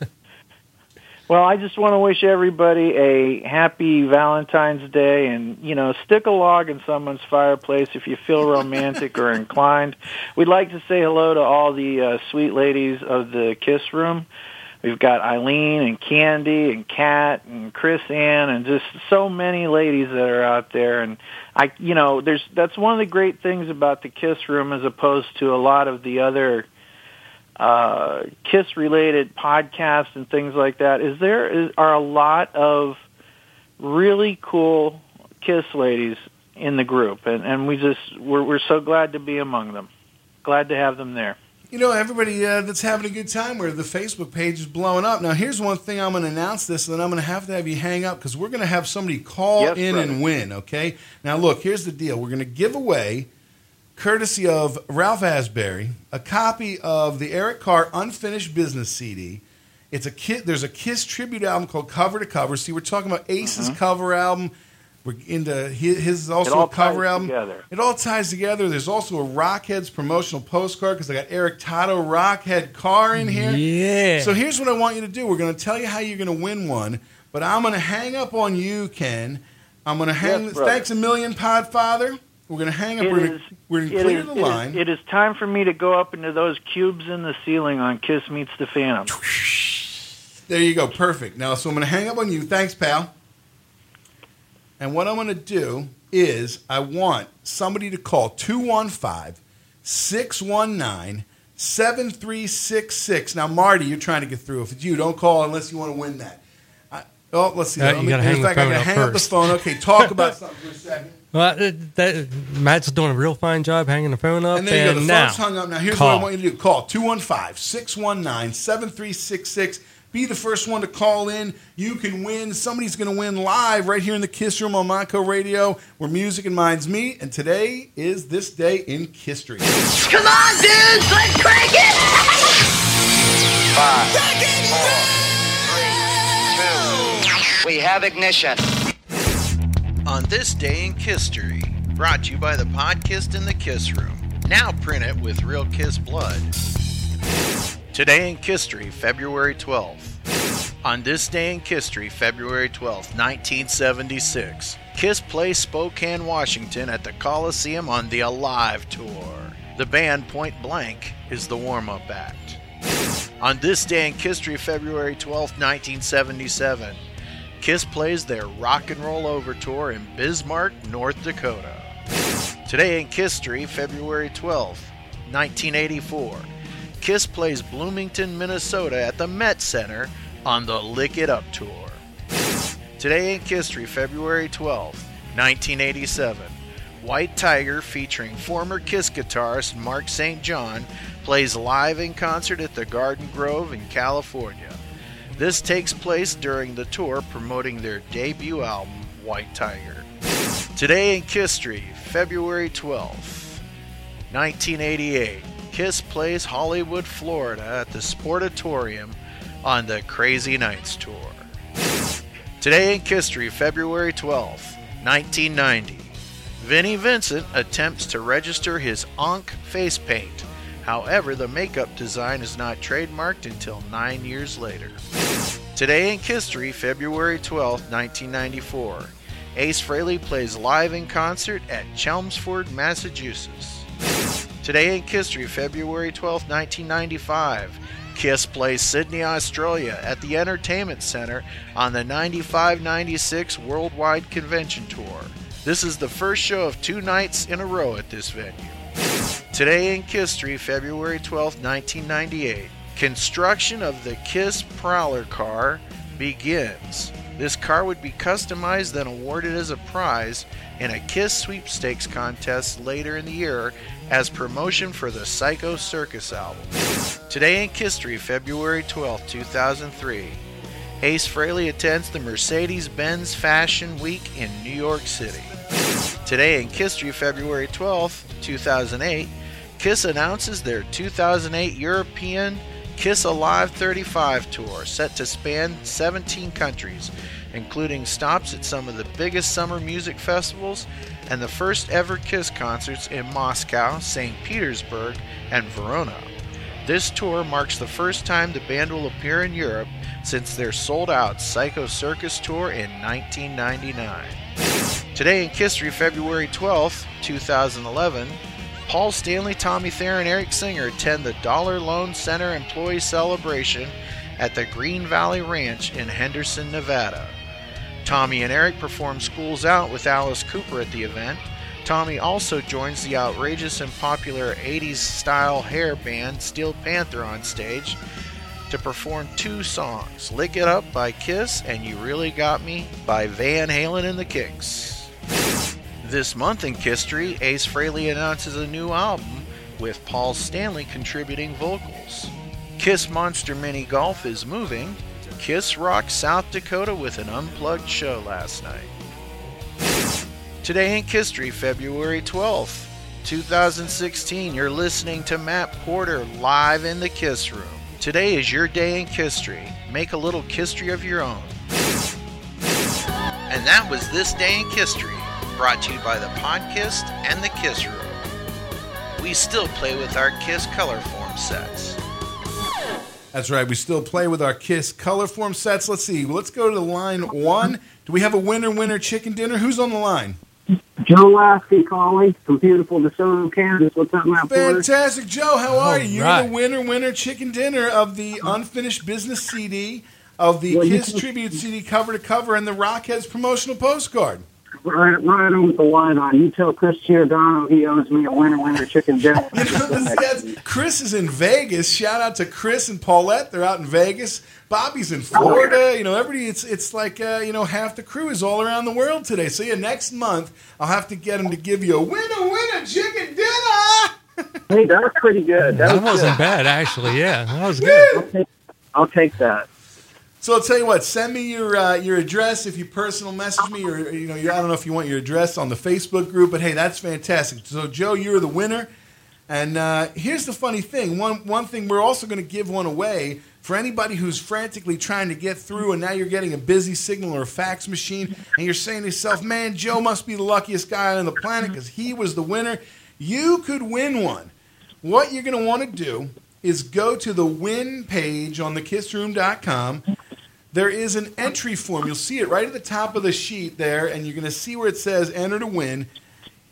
Well, I just want to wish everybody a happy Valentine's Day and, you know, stick a log in someone's fireplace if you feel romantic or *laughs* inclined. We'd like to say hello to all the uh, sweet ladies of the Kiss Room. We've got Eileen and Candy and Kat and Chris Ann and just so many ladies that are out there. And I you know, there's that's one of the great things about the Kiss Room as opposed to a lot of the other uh, kiss related podcasts and things like that is there is, are a lot of really cool kiss ladies in the group. And, and we just we're, we're so glad to be among them. Glad to have them there You know, everybody uh, that's having a good time where the Facebook page is blowing up. Now, here's one thing I'm going to announce this, and then I'm going to have to have you hang up because we're going to have somebody call Yes, in brother. and win, okay? Now, look, here's the deal. We're going to give away, courtesy of Ralph Asbury, a copy of the Eric Carr Unfinished Business CD. It's a kit. There's a Kiss tribute album called Cover to Cover. See, we're talking about Ace's cover album. We're into his, his is also all a cover ties album. together. It all ties together. There's also a Rockheads promotional postcard because I got Eric Tato Rockhead car in here. Yeah. So here's what I want you to do. We're going to tell you how you're going to win one, but I'm going to hang up on you, Ken. I'm going to hang. Yes, thanks a million, Podfather. We're going to hang up. It we're going to we're going to clear is- the it is- line. it is time for me to go up into those cubes in the ceiling on kiss meets the phantom There you go. Perfect. Now, so I'm going to hang up on you. Thanks, pal. And what I'm going to do is I want somebody to call 215 619 7366. Now, Marty, you're trying to get through. If it's you, don't call unless you want to win that. I, oh, let's see. Uh, Let me- gotta in hang the fact, phone gotta up hang up the phone. Okay, talk about *laughs* something for a second. Well, that, that, Matt's doing a real fine job hanging the phone up. And there you go. The now, phone's hung up. Now, here's call. what I want you to do. Call 215 619 7366. Be the first one to call in. You can win. Somebody's going to win live right here in the Kiss Room on Monaco Radio, where music and minds meet. And today is this day in history. Come on, dudes, let's crank it! Five, four, three, two. We have ignition. On this day in history, brought to you by the Podkiss in the Kiss Room. Now print it with real Kiss blood. Today in history, February 12th. On this day in history, February 12th, 1976, Kiss plays Spokane, Washington at the Coliseum on the Alive Tour. The band Point Blank is the warm up act. On this day in history, February 12th, 1977, Kiss plays their Rock and Roll Over Tour in Bismarck, North Dakota. Today in history, February 12th, 1984, Kiss plays Bloomington, Minnesota at the Met Center on the Lick It Up Tour. Today in history, February 12th, 1987, White Tiger featuring former Kiss guitarist Mark St. John plays live in concert at the Garden Grove in California. This takes place during the tour promoting their debut album, White Tiger. Today in history, February 12th, 1988, Kiss plays Hollywood, Florida at the Sportatorium on the Crazy Nights Tour. Today in history, February 12th, 1990, Vinnie Vincent attempts to register his Ankh face paint. However, the makeup design is not trademarked until nine years later. Today in History, February 12, 1994. Ace Frehley plays live in concert at Chelmsford, Massachusetts. Today in History, February 12, 1995. Kiss plays Sydney, Australia at the Entertainment Center on the 95 96 Worldwide Convention Tour. This is the first show of two nights in a row at this venue. Today in history, February 12, 1998, construction of the Kiss Prowler car begins. This car would be customized and awarded as a prize in a Kiss sweepstakes contest later in the year as promotion for the Psycho Circus album. Today in history, February 12, 2003, Ace Frehley attends the Mercedes Benz Fashion Week in New York City. Today in history, February 12, 2008, Kiss announces their 2008 European Kiss Alive 35 tour, set to span 17 countries, including stops at some of the biggest summer music festivals and the first ever Kiss concerts in Moscow, St. Petersburg, and Verona. This tour marks the first time the band will appear in Europe since their sold out Psycho Circus tour in 1999. Today in history, February 12, 2011, Paul Stanley, Tommy Thayer, and Eric Singer attend the Dollar Loan Center Employee Celebration at the Green Valley Ranch in Henderson, Nevada. Tommy and Eric perform Schools Out with Alice Cooper at the event. Tommy also joins the outrageous and popular 80s style hair band Steel Panther on stage to perform two songs Lick It Up by Kiss and You Really Got Me by Van Halen and the Kinks. This month in history, Ace Frehley announces a new album with Paul Stanley contributing vocals. Kiss Monster Mini Golf is moving. Kiss rocked South Dakota with an unplugged show last night. Today in history, February 12th, 2016, you're listening to Matt Porter live in the Kiss Room. Today is your day in history. Make a little history of your own. And that was This Day in History, brought to you by the Podkiss and the Kiss Room. We still play with our Kiss color form sets. That's right. We still play with our Kiss color form sets. Let's see. Let's go to line one. Do we have a winner winner chicken dinner? Who's on the line? Joe Lasky calling from beautiful DeSoto, Kansas. What's up, Matt Porter? Fantastic, Joe. How are All you? You're right. the winner winner chicken dinner of the unfinished business CD, of the Well, Kiss can- tribute CD cover to cover, and the Rockheads promotional postcard. Right, right on with the line on. You tell Chris Giordano he owes me a winner winner chicken dinner. *laughs* You Yes, Chris is in Vegas. Shout out to Chris and Paulette. They're out in Vegas. Bobby's in Florida. You know, everybody. It's it's like uh, you know half the crew is all around the world today. So yeah, next month I'll have to get him to give you a winner winner chicken dinner. hey, that was pretty good. That, That was wasn't good. bad, actually. Yeah, that was good. I'll take, I'll take that. So I'll tell you what. Send me your uh, your address if you personal message me, or you know, I don't know if you want your address on the Facebook group, but hey, that's fantastic. So Joe, you're the winner. And uh, here's the funny thing. One one thing we're also going to give one away for anybody who's frantically trying to get through, and now you're getting a busy signal or a fax machine, and you're saying to yourself, "Man, Joe must be the luckiest guy on the planet because he was the winner." You could win one. What you're going to want to do is go to the win page on thekissroom.com. There is an entry form. You'll see it right at the top of the sheet there, and you're going to see where it says enter to win.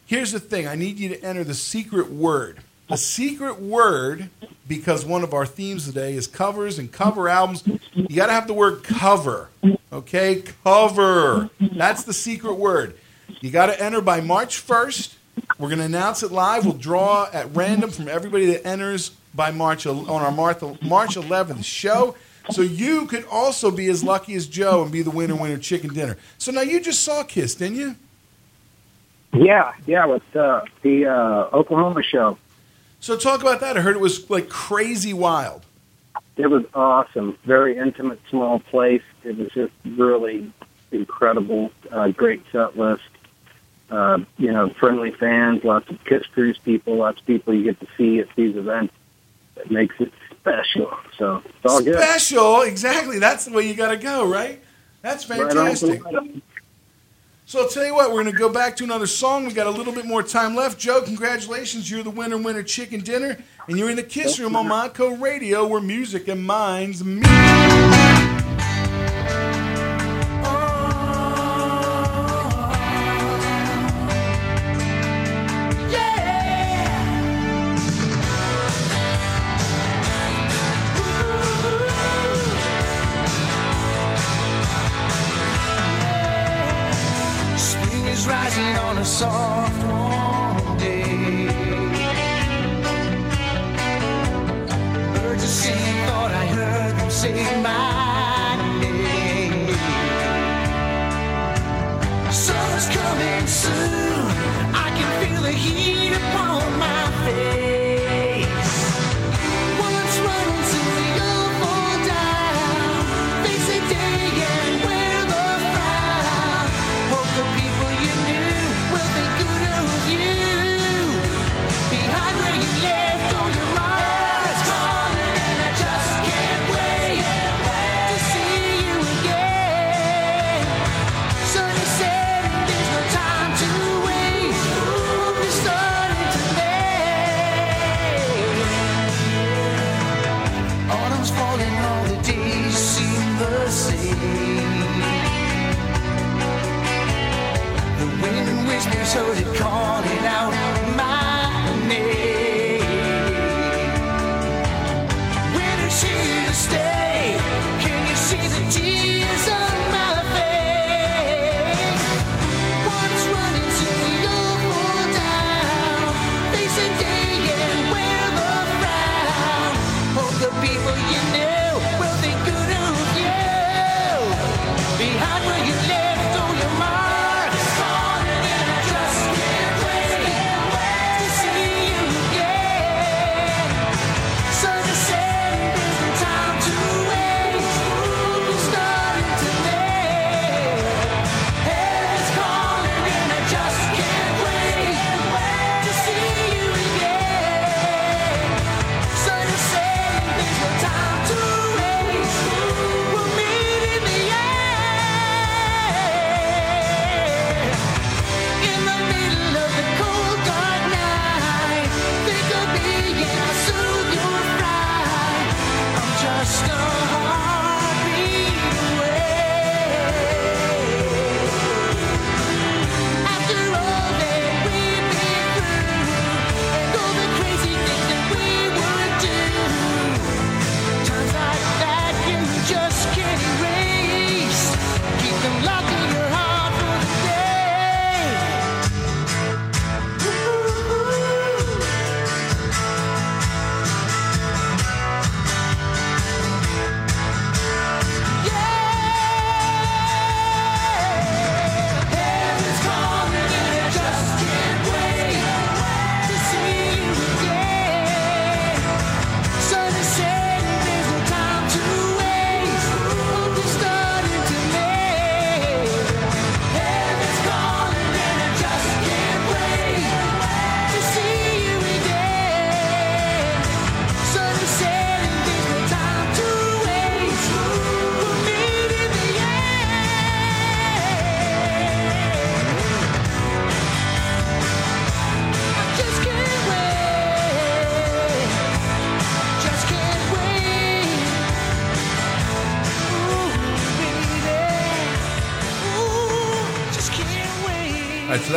Here's the thing I need you to enter the secret word. The secret word, because one of our themes today is covers and cover albums, you got to have the word cover. Okay? Cover. That's the secret word. You got to enter by March 1st. We're going to announce it live. We'll draw at random from everybody that enters by March on our March March 11th show. So you could also be as lucky as Joe and be the winner winner chicken dinner. So now you just saw Kiss, didn't you? Yeah, yeah, with uh, the uh, Oklahoma show. So talk about that. I heard it was like crazy wild. It was awesome. Very intimate, small place. It was just really incredible. Uh, great set list. Uh, you know, friendly fans, lots of Kiss Cruise people, lots of people you get to see at these events. It makes it special. So it's all good. Special, exactly. That's the way you got to go, right? That's fantastic. right on. So I'll tell you what, we're going to go back to another song. We got a little bit more time left. Joe, congratulations. You're the winner, winner chicken dinner. And you're in the Kiss Room on Monaco Radio where music and minds meet. Soft Face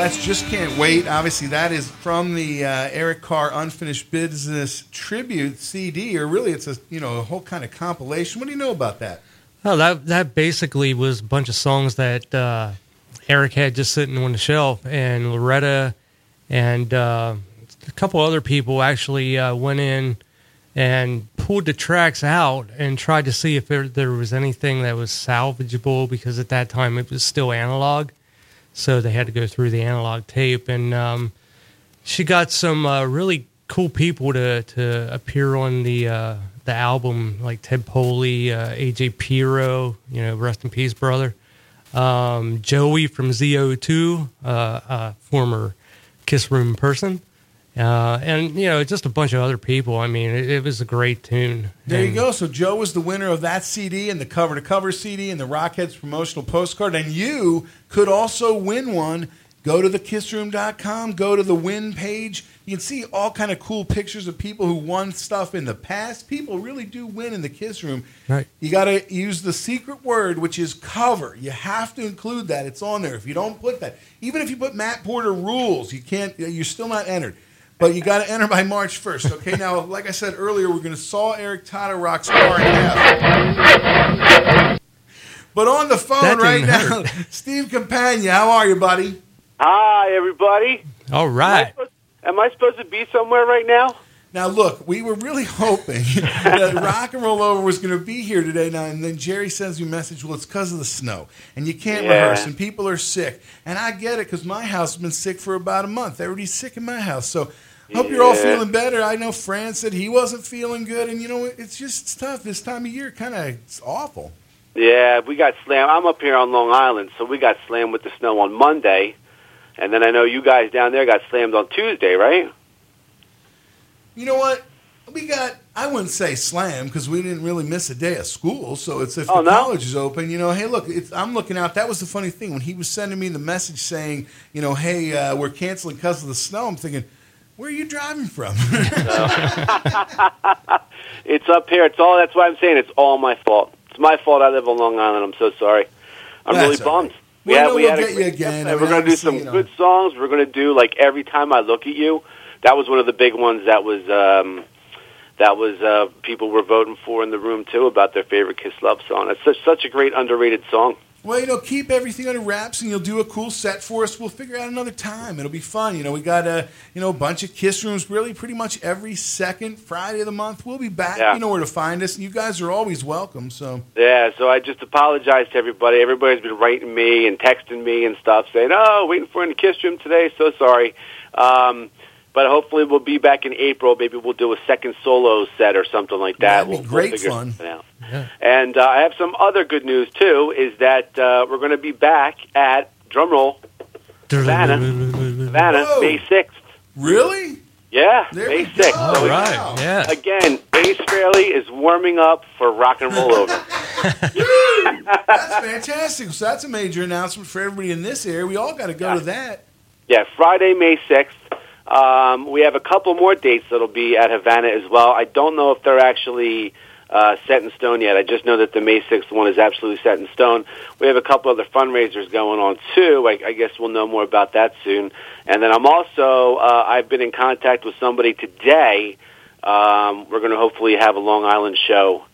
that's just can't wait. Obviously, that is from the uh, Eric Carr Unfinished Business tribute CD, or really, it's a you know a whole kind of compilation. What do you know about that? Oh, that that basically was a bunch of songs that uh, Eric had just sitting on the shelf, and Loretta and uh, a couple other people actually uh, went in and pulled the tracks out and tried to see if there, there was anything that was salvageable because at that time it was still analog, so they had to go through the analog tape, and um, she got some uh, really cool people to to appear on the uh, the album, like Ted Poley, uh, AJ Pero, you know, rest in peace, brother. Um, Joey from ZO2, uh, former Kiss Room person, uh, and you know, just a bunch of other people. I mean, it, it was a great tune. There you go. So Joe was the winner of that CD and the cover to cover CD and the Rockheads promotional postcard. And you could also win one. Go to thekissroom.com, go to the win page. You can see all kind of cool pictures of people who won stuff in the past. People really do win in the Kiss Room. Right. You got to use the secret word, which is cover. You have to include that. It's on there. If you don't put that, even if you put Matt Porter rules, you can't. You're still not entered. But you got to enter by March 1st. Okay. Now, like I said earlier, we're going to saw Eric Todorock's car in half. But on the phone right didn't now, *laughs* Steve Campagna, how are you, buddy? Hi, everybody. All right. Am I supposed to be somewhere right now? Now, look, we were really *laughs* hoping that Rock and Roll Over was going to be here today. Now, and then Jerry sends me a message. Well, it's because of the snow, and you can't Yeah. rehearse, and people are sick. And I get it because my house has been sick for about a month. Everybody's sick in my house, so hope you're all feeling better. I know Fran said he wasn't feeling good, and you know it's just it's tough this time of year. Kind of it's awful. Yeah, we got slammed. I'm up here on Long Island, so we got slammed with the snow on Monday, and then I know you guys down there got slammed on Tuesday, right? You know what? We got, I wouldn't say slam because we didn't really miss a day of school. So it's if Oh, the no? college is open, you know, hey, look, it's, I'm looking out. That was the funny thing. When he was sending me the message saying, you know, hey, uh, we're canceling because of the snow, I'm thinking, where are you driving from? *laughs* It's up here. It's all. That's why I'm saying it's all my fault. It's my fault. I live on Long Island. I'm so sorry. I'm That's really all bummed. Well, had, no, we we'll had a get you great again. I and mean, we're going to do some you know. good songs. We're going to do like every time I look at you. That was one of the big ones. That was um, that was uh, people were voting for in the room too about their favorite Kiss love song. It's such such a great underrated song. well, you know, keep everything under wraps and you'll do a cool set for us. We'll figure out another time. It'll be fun. You know, we got a, you know, a bunch of kiss rooms really pretty much every second Friday of the month. We'll be back. Yeah. You know where to find us. And you guys are always welcome. So. Yeah, so I just apologize to everybody. Everybody's been writing me and texting me and stuff, saying, "Oh, waiting for in the kiss room today." So sorry, um, but hopefully we'll be back in April. Maybe we'll do a second solo set or something like that. That'd be we'll, great we'll fun. something out. And uh, I have some other good news too. Is that uh, we're going to be back at drumroll Havana, Havana, Whoa. May sixth. Really? Yeah, There May sixth. All So right. Yeah. Again, Ace Frehley is warming up for rock and roll over. *laughs* That's fantastic. So that's a major announcement for everybody in this area. We all got to go to that. Yeah, Friday, May 6th. Um, we have a couple more dates that'll be at Havana as well. I don't know if they're actually uh, set in stone yet. I just know that the May 6th one is absolutely set in stone. We have a couple other fundraisers going on too. I, I guess we'll know more about that soon. And then I'm also, uh, I've been in contact with somebody today. Um, we're going to hopefully have a Long Island show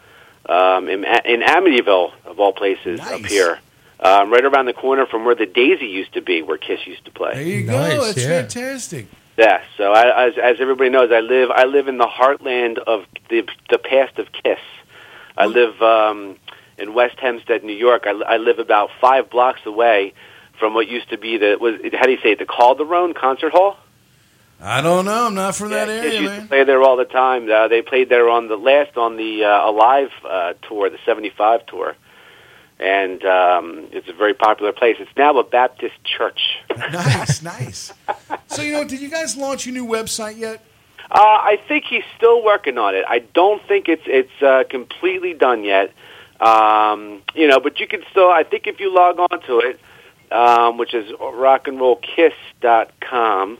um, in, in Amityville, of all places, up here. Um, right around the corner from where the Daisy used to be, where Kiss used to play. There you go. That's fantastic. Yeah. So I, as, as everybody knows, I live I live in the heartland of the the past of Kiss. I live um, in West Hempstead, New York. I, I live about five blocks away from what used to be the was how do you say it the Calderone Concert Hall. I don't know. I'm not from that Kiss area, used to play there all the time. Uh, they played there on the last on the uh, Alive uh, tour, the '75 tour, and um, it's a very popular place. It's now a Baptist church. *laughs* Nice, nice. So you know, did you guys launch your new website yet? Uh, I think he's still working on it. I don't think it's it's uh, completely done yet. Um, you know, but you can still. I think if you log on to it, um, which is rockandrollkiss.com,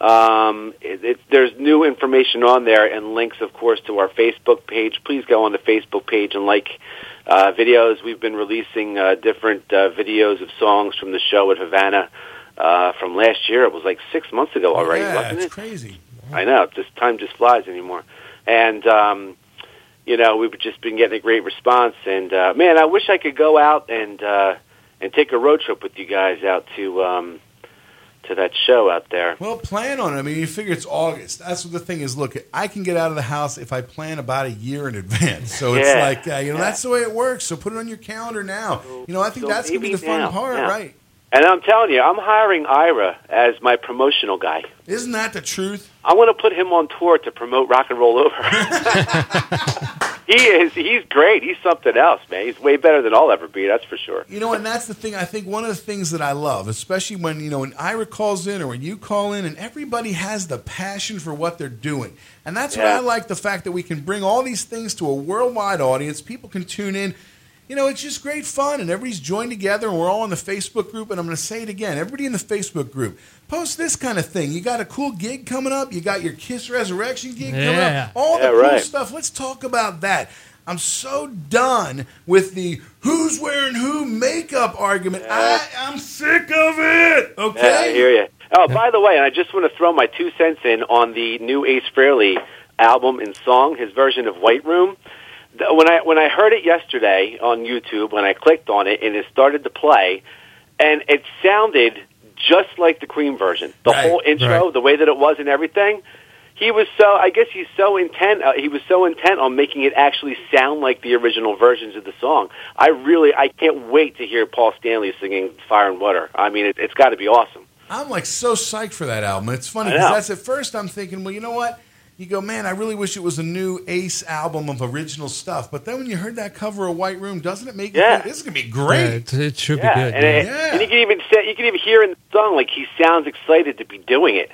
um, it, it, there's new information on there and links, of course, to our Facebook page. Please go on the Facebook page and like uh, videos. We've been releasing uh, different uh, videos of songs from the show at Havana uh, from last year. It was like six months ago already, yeah, wasn't it's it? crazy. I know. This time just flies anymore. And um, you know, we've just been getting a great response. And uh, man, I wish I could go out and uh, and take a road trip with you guys out to um, to that show out there. Well, plan on it. I mean, you figure it's August. That's what the thing is. Look, I can get out of the house if I plan about a year in advance. So it's Yeah. like, uh, you know, that's the way it works. So put it on your calendar now. You know, I think So that's going to be the fun now, part, yeah. right? And I'm telling you, I'm hiring Ira as my promotional guy. Isn't that the truth? I want to put him on tour to promote Rock and Roll Over. *laughs* *laughs* he is. He's great. He's something else, man. He's way better than I'll ever be. That's for sure. You know, and that's the thing. I think one of the things that I love, especially when you know when Ira calls in or when you call in, and everybody has the passion for what they're doing, and that's what Yeah. I like. The fact that we can bring all these things to a worldwide audience. People can tune in. You know, it's just great fun, and everybody's joined together, and we're all in the Facebook group. And I'm going to say it again: everybody in the Facebook group, post this kind of thing. You got a cool gig coming up. You got your Kiss Resurrection gig coming up. All the cool right. stuff. Let's talk about that. I'm so done with the who's wearing who makeup argument. I am sick of it. Okay. Yeah, I hear you. Oh, by the way, and I just want to throw my two cents in on the new Ace Frehley album and song, his version of White Room. When I when I heard it yesterday on YouTube, when I clicked on it and it started to play, and it sounded just like the Cream version. The Right, whole intro, right. the way that it was, and everything. He was so. I guess he's so intent. Uh, he was so intent on making it actually sound like the original versions of the song. I really, I can't wait to hear Paul Stanley singing "Fire and Water." I mean, it, it's got to be awesome. I'm like so psyched for that album. It's funny because that's at first I'm thinking, well, you know what? You go, man, I really wish it was a new Ace album of original stuff. But then when you heard that cover of White Room, doesn't it make you Yeah. think this is gonna be great? Yeah, it, it should yeah, be good. and, yeah. it- and you can even say, you can even hear in the song like he sounds excited to be doing it.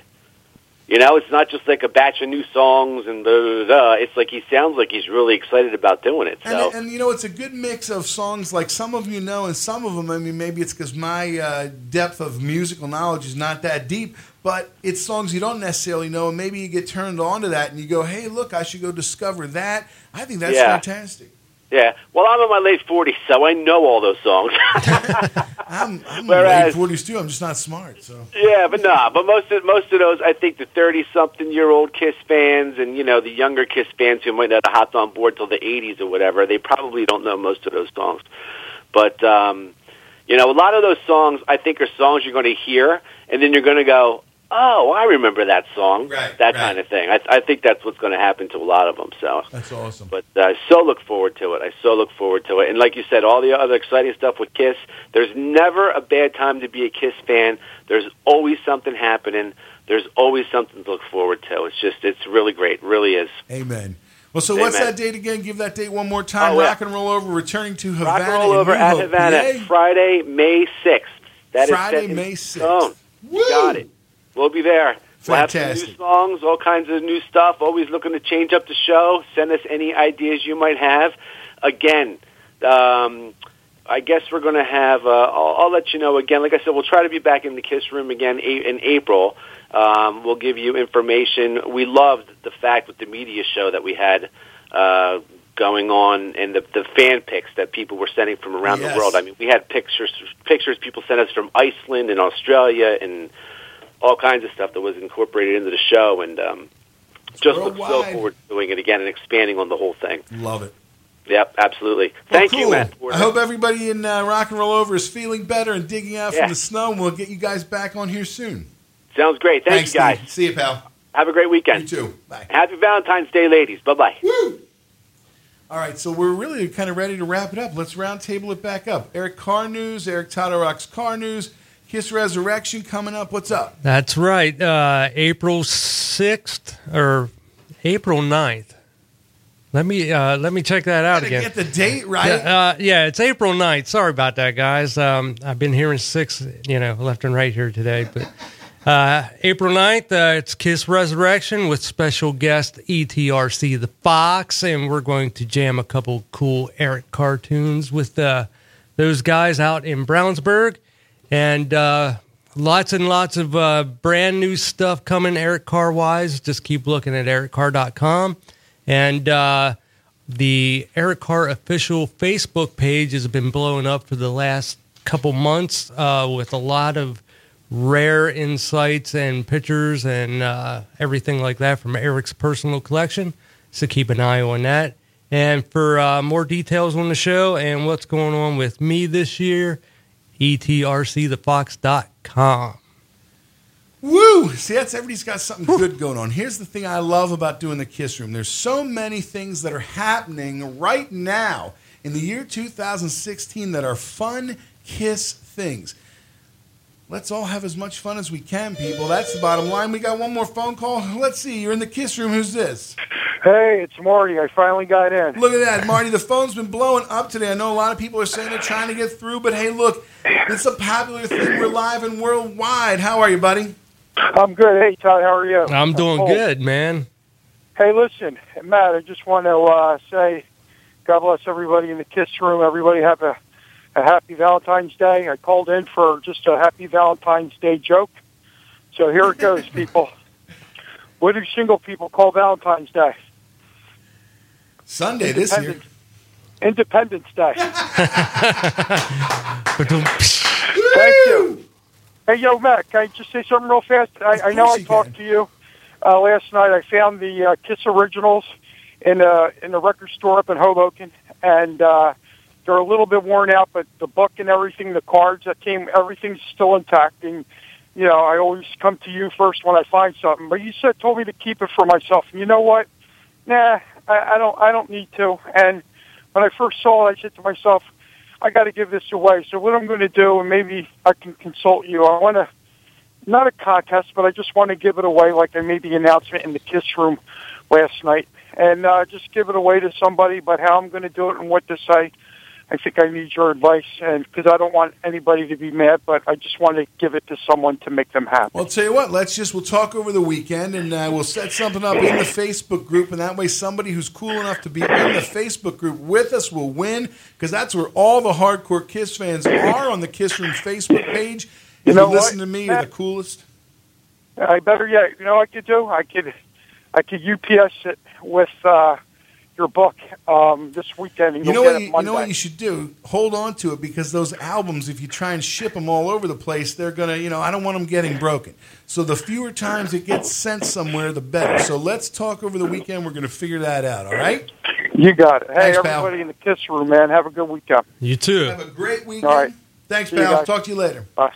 You know, it's not just like a batch of new songs and blah, blah, blah. It's like he sounds like he's really excited about doing it. So And, and you know, it's a good mix of songs. Like some of you know, and some of them, I mean, maybe it's because my uh, depth of musical knowledge is not that deep. But it's songs you don't necessarily know, and maybe you get turned on to that, and you go, "Hey, look, I should go discover that." I think that's Yeah. fantastic. Yeah. Well, I'm in my late 40s, so I know all those songs. *laughs* I'm, I'm Whereas- late forties too. I'm just not smart. So Yeah, but nah. But most of most of those, I think, the thirty-something-year-old Kiss fans and you know the younger Kiss fans who might not have hopped on board till the '80s or whatever, they probably don't know most of those songs. But um, you know, a lot of those songs, I think, are songs you're going to hear, and then you're going to go, "Oh, I remember that song." Right, that right. kind of thing. I, I think that's what's going to happen to a lot of them. So. that's awesome. But uh, I so look forward to it. I so look forward to it. And like you said, all the other exciting stuff with Kiss. There's never a bad time to be a Kiss fan. There's always something happening. There's always something to look forward to. It's just, it's really great. It really is. Amen. Well, so what's that date again? Give that date one more time. Oh, yeah. Rock and roll over, returning to Havana. Rock and roll over at Havana. Friday, May 6th. That is Friday, set in May 6th. stone. Got it. We'll be there. We'll Fantastic. new songs, all kinds of new stuff. Always looking to change up the show. Send us any ideas you might have. Again, um, I guess we're going to have. Uh, I'll, I'll let you know again. Like I said, we'll try to be back in the Kiss Room again in April. Um, we'll give you information. We loved the fact with the media show that we had uh, going on and the, the fan pics that people were sending from around Yes. the world. I mean, we had pictures pictures people sent us from Iceland and Australia and all kinds of stuff that was incorporated into the show, and um, just look so forward to doing it again and expanding on the whole thing. Love it. Yep, absolutely. Well, Thank you, cool. Matt. Porter. I hope everybody in uh, Rock and Roll Over is feeling better and digging out Yeah. from the snow. And we'll get you guys back on here soon. Sounds great. Thank Thanks, you, guys. Steve. See you, pal. Have a great weekend. You too. Bye. Happy Valentine's Day, ladies. Bye bye. All right, so we're really kind of ready to wrap it up. Let's round table it back up. Eric Carr News, Eric Todorock's Car News, Kiss Resurrection coming up. What's up? That's right. Uh, April 6th or April 9th. Let me uh, let me check that out again. get the date right. Yeah, uh, yeah, it's April 9th. Sorry about that, guys. Um, I've been hearing six, you know, left and right here today. But uh, April 9th, uh, it's Kiss Resurrection with special guest ETRC The Fox. And we're going to jam a couple cool Eric Carr tunes with uh, those guys out in Brownsburg. And uh, lots and lots of uh, brand new stuff coming Eric Carr wise. Just keep looking at ericcarr.com. And uh, the Eric Carr official Facebook page has been blowing up for the last couple months uh, with a lot of rare insights and pictures and uh, everything like that from Eric's personal collection. So keep an eye on that. And for uh, more details on the show and what's going on with me this year, etrcthefox.com. Woo! See, that's everybody's got something good going on. Here's the thing I love about doing the Kiss Room. There's so many things that are happening right now in the year 2016 that are fun Kiss things. Let's all have as much fun as we can, people. That's the bottom line. We got one more phone call. Let's see. You're in the Kiss Room. Who's this? Hey, it's Marty. I finally got in. Look at that, Marty. The phone's been blowing up today. I know a lot of people are saying they're trying to get through, but hey, look, it's a popular thing. We're live and worldwide. How are you, buddy? I'm good. Hey, Todd, how are you? I'm doing cool. good, man. Hey, listen, Matt, I just want to uh, say God bless everybody in the Kiss Room. Everybody have a, a happy Valentine's Day. I called in for just a happy Valentine's Day joke. So here it goes, *laughs* people. What do single people call Valentine's Day? Sunday this year. Independence Day. *laughs* Thank you. Hey, yo, Matt, can I just say something real fast? I, I know I talked to you uh, last night. I found the uh, Kiss Originals in a in the record store up in Hoboken, and uh, they're a little bit worn out, but the book and everything, the cards that came, everything's still intact. And you know, I always come to you first when I find something. But you said told me to keep it for myself. And you know what? Nah, I, I don't. I don't need to. And when I first saw it, I said to myself, I got to give this away. So what I'm going to do, and maybe I can consult you. I want to not a contest, but I just want to give it away, like I made the announcement in the Kiss Room last night, and uh, just give it away to somebody. But how I'm going to do it and what to say, I think I need your advice, and because I don't want anybody to be mad, but I just want to give it to someone to make them happy. Well, I'll tell you what. Let's just we'll talk over the weekend, and uh, we'll set something up in the Facebook group, and that way somebody who's cool enough to be in the Facebook group with us will win, because that's where all the hardcore Kiss fans are on the Kiss Room Facebook page. If you, You know what? listen to me, you're the coolest. I better yet. You know what I could do? I could, I could UPS it with uh, your book um, this weekend, and You know get what? it You, you know what you should do? Hold on to it because those albums, if you try and ship them all over the place, they're gonna. You know, I don't want them getting broken. So the fewer times it gets sent somewhere, the better. So let's talk over the weekend. We're gonna figure that out. All right? You got it. Hey, Thanks, pal. everybody in the Kiss Room, man. Have a good weekend. You too. Have a great weekend. All right. Thanks, See pal. Talk to you later. Bye.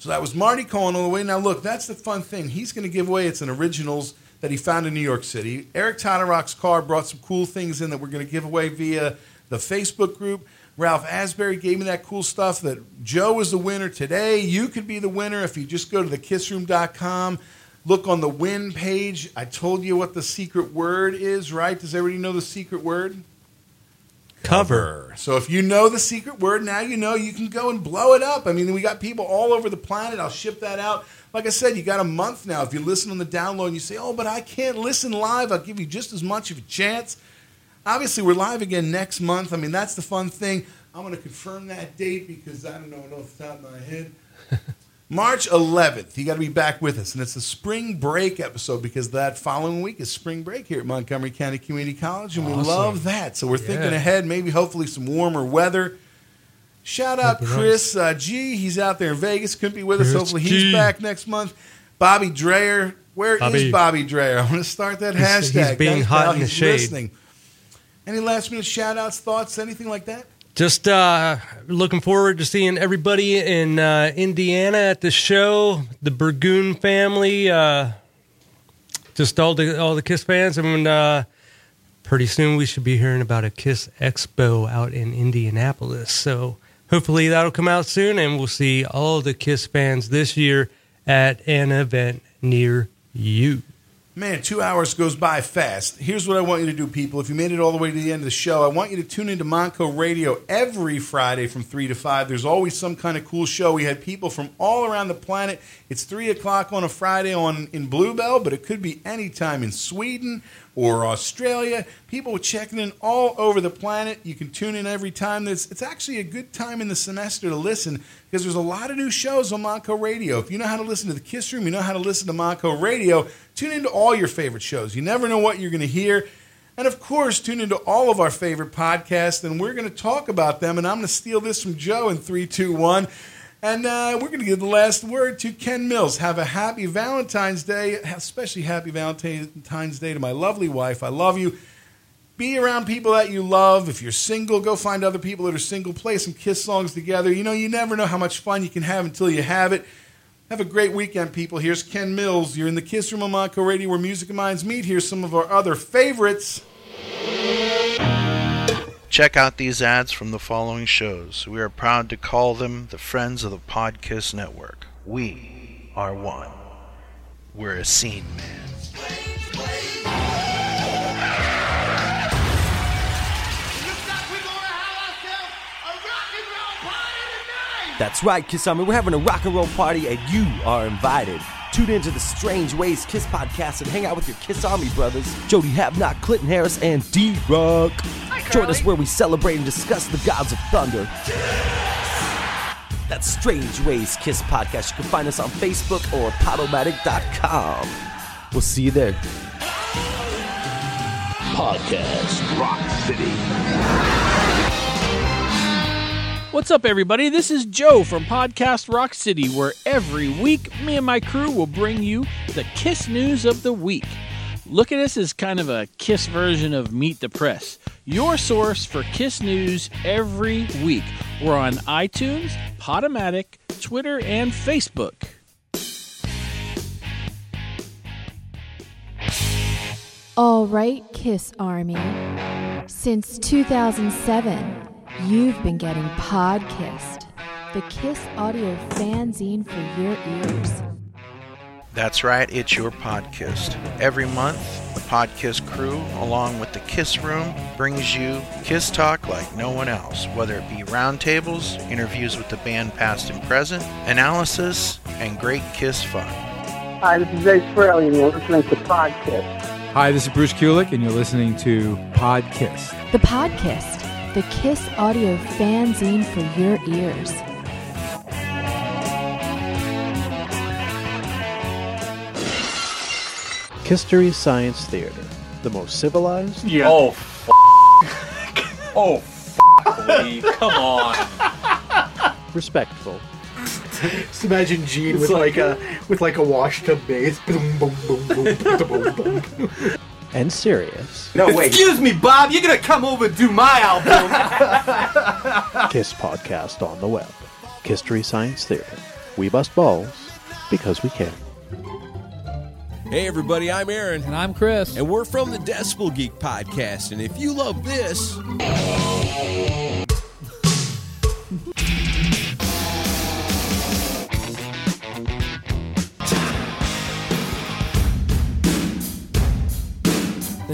So that was Marty calling all the way. Now look, that's the fun thing. He's going to give away. It's an originals that he found in New York City. Eric Todorock's car brought some cool things in that we're going to give away via the Facebook group. Ralph Asbury gave me that cool stuff that Joe is the winner today. You could be the winner if you just go to thekissroom.com. Look on the win page. I told you what the secret word is, right? Does everybody know the secret word? Cover. So if you know the secret word, now you know you can go and blow it up. I mean, we got people all over the planet. I'll ship that out. Like I said, you got a month now. If you listen on the download and you say, oh, but I can't listen live, I'll give you just as much of a chance. Obviously, we're live again next month. I mean, that's the fun thing. I'm going to confirm that date because I don't know it off the top of my head. *laughs* March 11th, you got to be back with us. And it's a spring break episode because that following week is spring break here at Montgomery County Community College. And we love that. So we're thinking ahead, maybe hopefully some warmer weather. Shout out That'd Chris uh, G. He's out there in Vegas. Couldn't be with us. Chris Hopefully he's back next month. Bobby Dreyer. Where is Bobby. Bobby Dreyer? I want to start that He's- hashtag. he's being hot in the He's shade. Listening. Any last minute shout outs, thoughts, anything like that? Just uh, looking forward to seeing everybody in uh, Indiana at the show. The Burgoon family, uh, just all the all the Kiss fans. I mean, uh, pretty soon we should be hearing about a Kiss Expo out in Indianapolis. So hopefully that'll come out soon, and we'll see all the Kiss fans this year at an event near you. Man, two hours goes by fast. Here's what I want you to do, people. If you made it all the way to the end of the show, I want you to tune into Monco Radio every Friday from 3 to 5. There's always some kind of cool show. We had people from all around the planet. It's 3 o'clock on a Friday on in Bluebell, but it could be any time in Sweden or Australia. People checking in all over the planet. You can tune in every time. There's, it's actually a good time in the semester to listen because there's a lot of new shows on Monco Radio. If you know how to listen to the Kiss Room, you know how to listen to Monco Radio, tune into all your favorite shows. You never know what you're going to hear. And of course, tune into all of our favorite podcasts, and we're going to talk about them. And I'm going to steal this from Joe in three, two, one. And uh, we're going to give the last word to Ken Mills. Have a happy Valentine's Day, especially happy Valentine's Day to my lovely wife. I love you. Be around people that you love. If you're single, go find other people that are single. Play some Kiss songs together. You know, you never know how much fun you can have until you have it. Have a great weekend, people. Here's Ken Mills. You're in the Kiss Room on Monco Radio where music and minds meet. Here's some of our other favorites. Check out these ads from the following shows. We are proud to call them the Friends of the Podkiss Network. We are one. We're a scene man. That's right, Kiss Army. We're having a rock and roll party, and you are invited. Tune into the Strange Ways Kiss podcast and hang out with your Kiss Army brothers, Jody Havnock, Clinton Harris, and D Rock. Join us where we celebrate and discuss the gods of thunder. That's Strange Ways Kiss podcast. You can find us on Facebook or Podomatic.com. We'll see you there. Podcast Rock City. What's up, everybody? This is Joe from Podcast Rock City, where every week me and my crew will bring you the Kiss news of the week. Look at us as kind of a Kiss version of Meet the Press. your source for Kiss news every week. We're on iTunes, Podomatic, Twitter, and Facebook. All right, Kiss Army. Since 2007, you've been getting Podkissed, the Kiss audio fanzine for your ears. That's right, it's your podcast. Every month, the Podcast crew, along with the Kiss Room, brings you Kiss Talk like no one else, whether it be roundtables, interviews with the band past and present, analysis, and great Kiss fun. Hi, this is Ace Frehley, and you're listening to Podcast. Hi, this is Bruce Kulick, and you're listening to Podkiss. The Podkissed, the Kiss audio fanzine for your ears. History Science Theater, the most civilized. Yeah. Oh, f- *laughs* oh, f- Lee, come on. respectful. Just imagine Gene with like- like, a with like a washtub bass. And serious. No, wait. Excuse me, Bob. You're gonna come over and do my album. *laughs* Kiss podcast on the web. History Science Theater. We bust balls because we can. Hey, everybody, I'm Aaron. And I'm Chris. And we're from the Decibel Geek Podcast. And if you love this.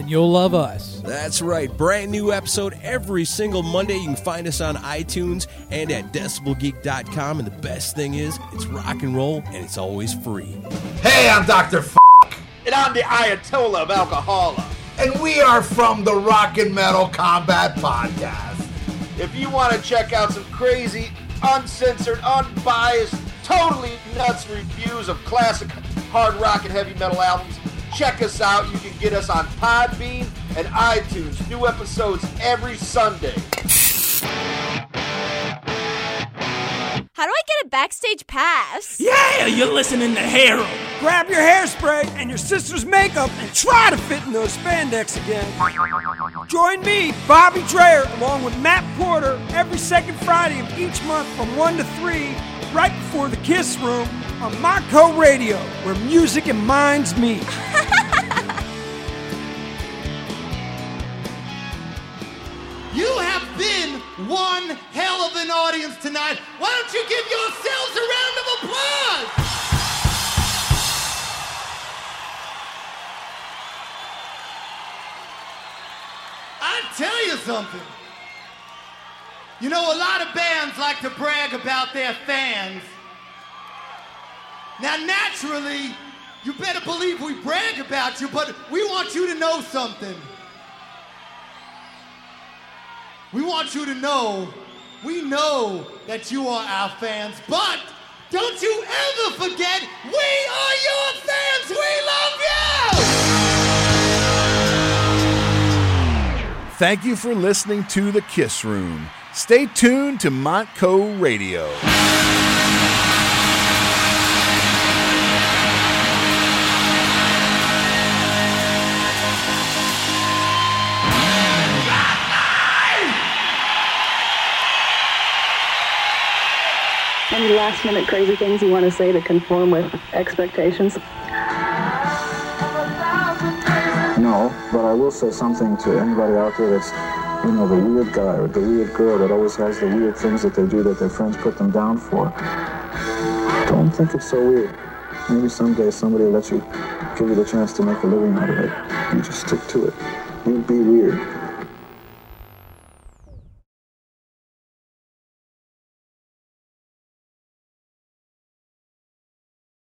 Then you'll love us. That's right. Brand new episode every single Monday. You can find us on iTunes and at decibelgeek.com. And the best thing is, it's rock and roll and it's always free. Hey, I'm Dr. F. and I'm the Ayatollah of Alcohola. And we are from the Rock and Metal Combat Podcast. If you want to check out some crazy, uncensored, unbiased, totally nuts reviews of classic hard rock and heavy metal albums, check us out. You can get us on Podbean and iTunes. New episodes every Sunday. How do I get a backstage pass? Yeah, you're listening to Harold. Grab your hairspray and your sister's makeup and try to fit in those spandex again. Join me, Bobby Dreyer, along with Matt Porter, every second Friday of each month from 1 to 3, right before the Kiss Room on Montco Radio, where music and minds meet. *laughs* You have been one hell of an audience tonight. Why don't you give yourselves a round of applause? I tell you something. You know, a lot of bands like to brag about their fans. Now, naturally, you better believe we brag about you, but we want you to know something. We want you to know, we know that you are our fans, but don't you ever forget, we are your fans. We love you. Thank you for listening to The Kiss Room. Stay tuned to Montco Radio. Any last minute crazy things you want to say to conform with expectations? No, but I will say something to anybody out there that's, you know, the weird guy or the weird girl that always has the weird things that they do that their friends put them down for. Don't think it's so weird. Maybe someday somebody will let you, give you the chance to make a living out of it. You just stick to it. You be weird.